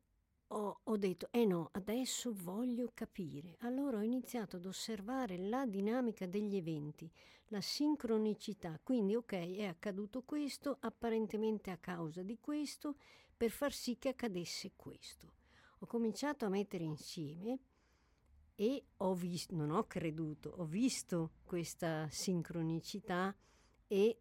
ho, ho, detto, eh no, adesso voglio capire. Allora ho iniziato ad osservare la dinamica degli eventi, la sincronicità. Quindi, ok, è accaduto questo, apparentemente a causa di questo, per far sì che accadesse questo ho cominciato a mettere insieme e ho visto, non ho creduto, ho visto questa sincronicità e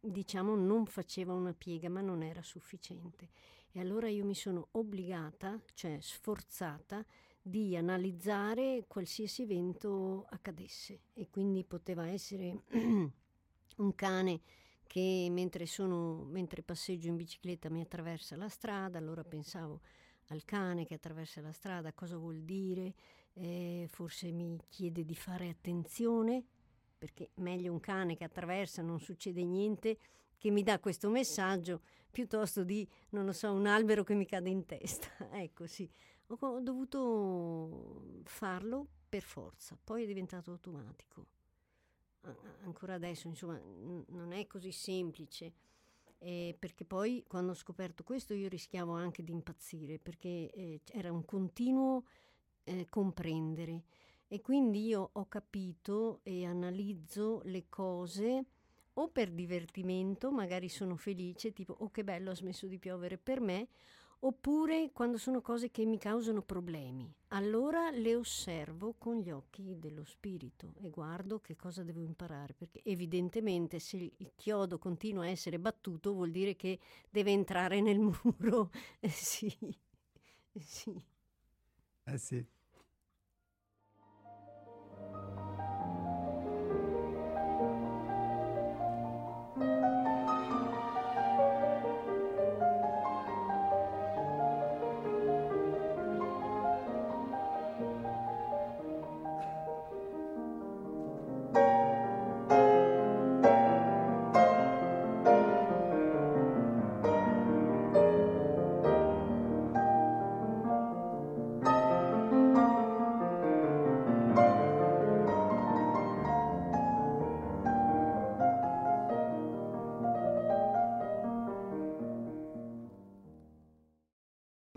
diciamo non faceva una piega ma non era sufficiente. E allora io mi sono obbligata, cioè sforzata, di analizzare qualsiasi evento accadesse e quindi poteva essere un cane che mentre, sono, mentre passeggio in bicicletta mi attraversa la strada, allora pensavo al cane che attraversa la strada cosa vuol dire, eh, forse mi chiede di fare attenzione, perché meglio un cane che attraversa, non succede niente, che mi dà questo messaggio, piuttosto di, non lo so, un albero che mi cade in testa. ecco, sì, ho, ho dovuto farlo per forza, poi è diventato automatico. ancora adesso, insomma, n- non è così semplice Eh, perché poi quando ho scoperto questo io rischiavo anche di impazzire perché eh, era un continuo eh, comprendere. E quindi io ho capito e analizzo le cose o per divertimento, magari sono felice, tipo oh che bello ha smesso di piovere per me, oppure quando sono cose che mi causano problemi. Allora le osservo con gli occhi dello spirito e guardo che cosa devo imparare, perché evidentemente se il chiodo continua a essere battuto vuol dire che deve entrare nel muro. Eh sì, eh sì. Eh sì.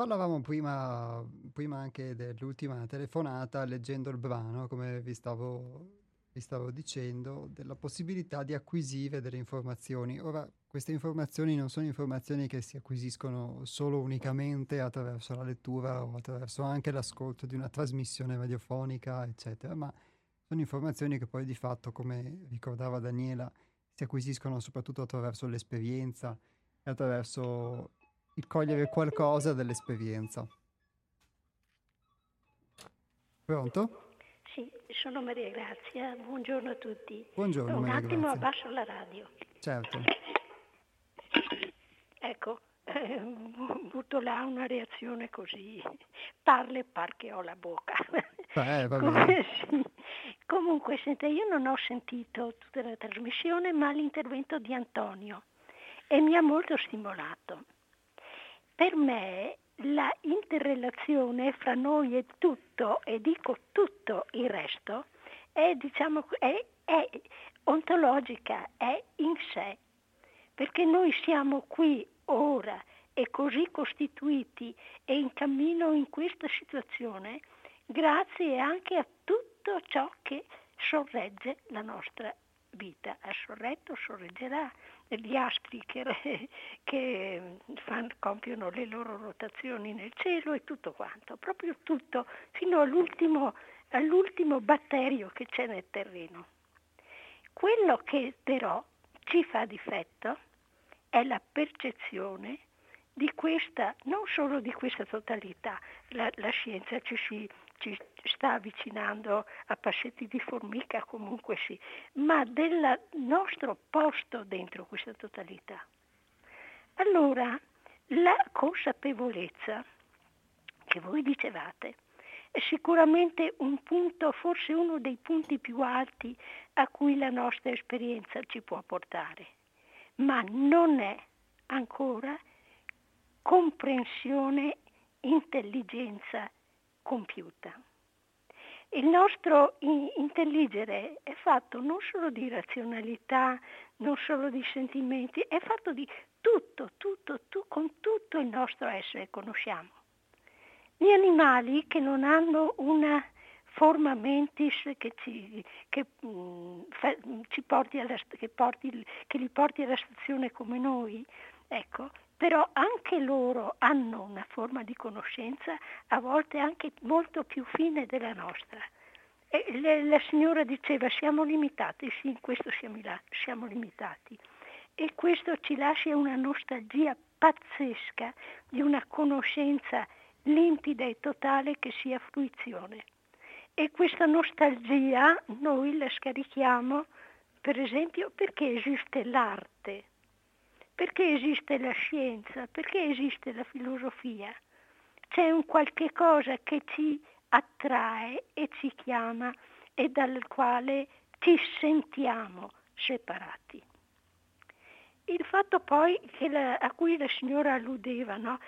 Parlavamo prima, prima anche dell'ultima telefonata, leggendo il brano, come vi stavo, vi stavo dicendo, della possibilità di acquisire delle informazioni. Ora, queste informazioni non sono informazioni che si acquisiscono solo unicamente attraverso la lettura o attraverso anche l'ascolto di una trasmissione radiofonica, eccetera, ma sono informazioni che poi di fatto, come ricordava Daniela, si acquisiscono soprattutto attraverso l'esperienza e attraverso il cogliere qualcosa dall'esperienza. Pronto? Sì, sono Maria Grazia, buongiorno a tutti. Buongiorno. Un attimo Grazia. abbasso la radio. Certo. Ecco, eh, butto là una reazione così. Parle par che ho la bocca. Va Come- sì. Comunque, senta, io non ho sentito tutta la trasmissione, ma l'intervento di Antonio e mi ha molto stimolato. Per me la interrelazione fra noi e tutto, e dico tutto il resto, è, diciamo, è, è ontologica, è in sé, perché noi siamo qui ora e così costituiti e in cammino in questa situazione grazie anche a tutto ciò che sorregge la nostra vita. Ha sorretto, sorreggerà gli astri che, che fanno, compiono le loro rotazioni nel cielo e tutto quanto, proprio tutto, fino all'ultimo, all'ultimo batterio che c'è nel terreno. Quello che però ci fa difetto è la percezione di questa, non solo di questa totalità, la, la scienza ci, si, ci sta avvicinando a passetti di formica, comunque sì, ma del nostro posto dentro questa totalità. Allora, la consapevolezza che voi dicevate è sicuramente un punto, forse uno dei punti più alti a cui la nostra esperienza ci può portare, ma non è ancora comprensione, intelligenza compiuta. Il nostro intelligere è fatto non solo di razionalità, non solo di sentimenti, è fatto di tutto, tutto, tu, con tutto il nostro essere conosciamo. Gli animali che non hanno una forma mentis che, ci, che, fa, ci porti alla, che, porti, che li porti alla stazione come noi, ecco, però anche loro hanno una forma di conoscenza a volte anche molto più fine della nostra. Le, la signora diceva siamo limitati, sì, in questo siamo, siamo limitati. E questo ci lascia una nostalgia pazzesca di una conoscenza limpida e totale che sia fruizione. E questa nostalgia noi la scarichiamo, per esempio, perché esiste l'arte perché esiste la scienza? Perché esiste la filosofia? C'è un qualche cosa che ci attrae e ci chiama e dal quale ci sentiamo separati. Il fatto poi la, a cui la signora alludeva, no?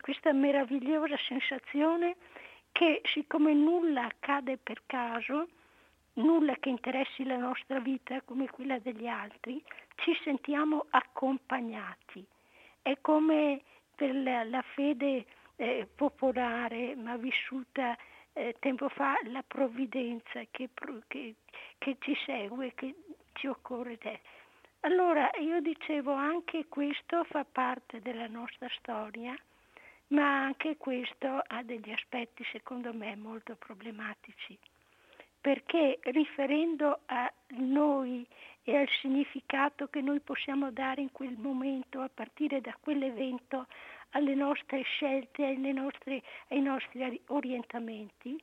questa meravigliosa sensazione che siccome nulla accade per caso, nulla che interessi la nostra vita come quella degli altri, ci sentiamo accompagnati. È come per la, la fede eh, popolare, ma vissuta eh, tempo fa, la provvidenza che, che, che ci segue, che ci occorre. Allora io dicevo anche questo fa parte della nostra storia, ma anche questo ha degli aspetti secondo me molto problematici, perché riferendo a noi e al significato che noi possiamo dare in quel momento a partire da quell'evento alle nostre scelte, nostre, ai nostri orientamenti,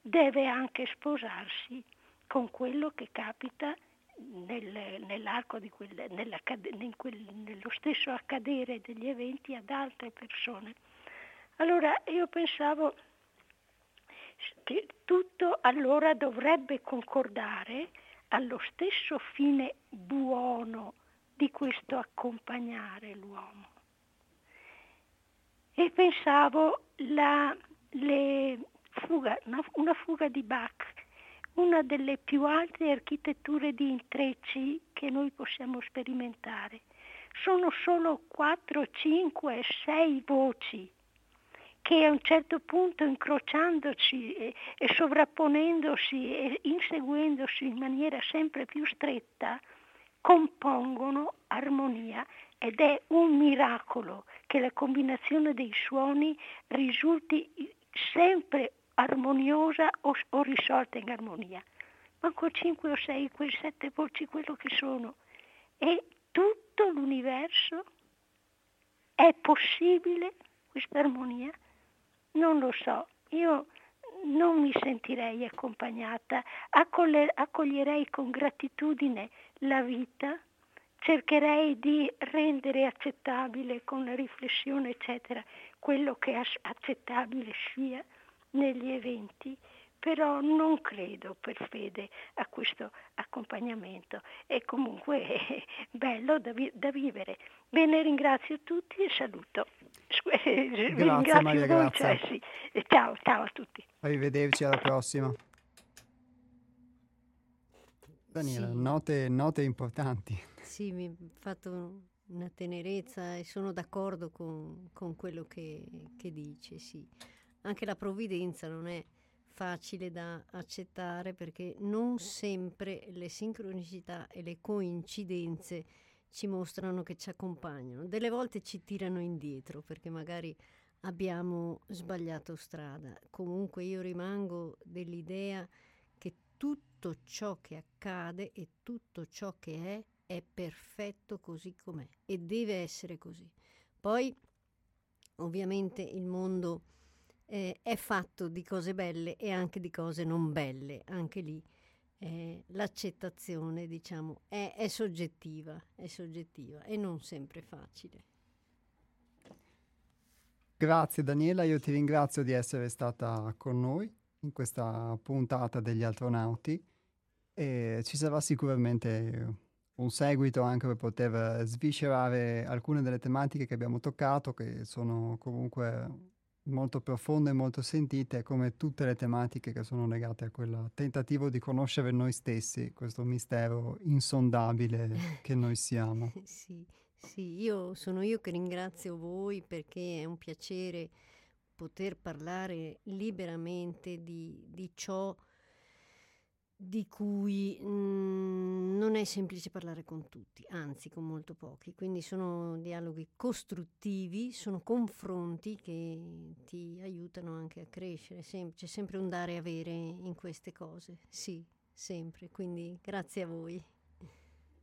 deve anche sposarsi con quello che capita nel, nell'arco di quel, nella, quel, nello stesso accadere degli eventi ad altre persone. Allora io pensavo che tutto allora dovrebbe concordare allo stesso fine buono di questo accompagnare l'uomo. E pensavo la, fuga, una, una fuga di Bach, una delle più alte architetture di intrecci che noi possiamo sperimentare. Sono solo 4, 5, 6 voci che a un certo punto incrociandosi e, e sovrapponendosi e inseguendosi in maniera sempre più stretta compongono armonia ed è un miracolo che la combinazione dei suoni risulti sempre armoniosa o, o risolta in armonia. Manco 5 o 6, quei 7 voci, quello che sono. E tutto l'universo è possibile questa armonia? Non lo so, io non mi sentirei accompagnata, accoglierei con gratitudine la vita, cercherei di rendere accettabile con la riflessione, eccetera, quello che accettabile sia negli eventi, però non credo per fede a questo accompagnamento. È comunque bello da, vi- da vivere. Bene, ringrazio tutti e saluto. Grazie, ringrazio Maria, voi, cioè, sì. ciao, ciao a tutti. Arrivederci alla prossima. Daniela, sì. note, note importanti. Sì, mi ha fatto una tenerezza e sono d'accordo con, con quello che, che dice, sì anche la provvidenza non è facile da accettare perché non sempre le sincronicità e le coincidenze ci mostrano che ci accompagnano. Delle volte ci tirano indietro perché magari abbiamo sbagliato strada. Comunque io rimango dell'idea che tutto ciò che accade e tutto ciò che è è perfetto così com'è e deve essere così. Poi ovviamente il mondo eh, è fatto di cose belle e anche di cose non belle, anche lì eh, l'accettazione diciamo è, è, soggettiva, è soggettiva e non sempre facile. Grazie Daniela, io ti ringrazio di essere stata con noi in questa puntata degli astronauti e ci sarà sicuramente un seguito anche per poter sviscerare alcune delle tematiche che abbiamo toccato che sono comunque molto profonde e molto sentite, come tutte le tematiche che sono legate a quel tentativo di conoscere noi stessi, questo mistero insondabile che noi siamo. sì, sì, io sono io che ringrazio voi perché è un piacere poter parlare liberamente di, di ciò di cui mh, mm, non è semplice parlare con tutti, anzi con molto pochi, quindi sono dialoghi costruttivi, sono confronti che ti aiutano anche a crescere, Sem- c'è sempre un dare e avere in queste cose, sì, sempre, quindi grazie a voi.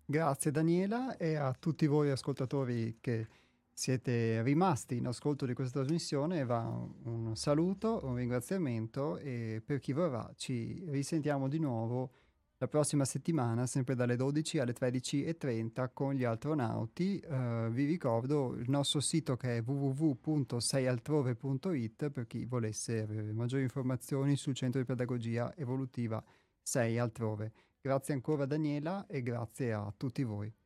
Grazie Daniela e a tutti voi ascoltatori che siete rimasti in ascolto di questa trasmissione va un saluto, un ringraziamento e per chi vorrà ci risentiamo di nuovo la prossima settimana, sempre dalle 12 alle 13.30 con gli astronauti. Uh, vi ricordo il nostro sito che è www.seialtrove.it per chi volesse avere maggiori informazioni sul centro di pedagogia evolutiva 6 altrove. Grazie ancora Daniela e grazie a tutti voi.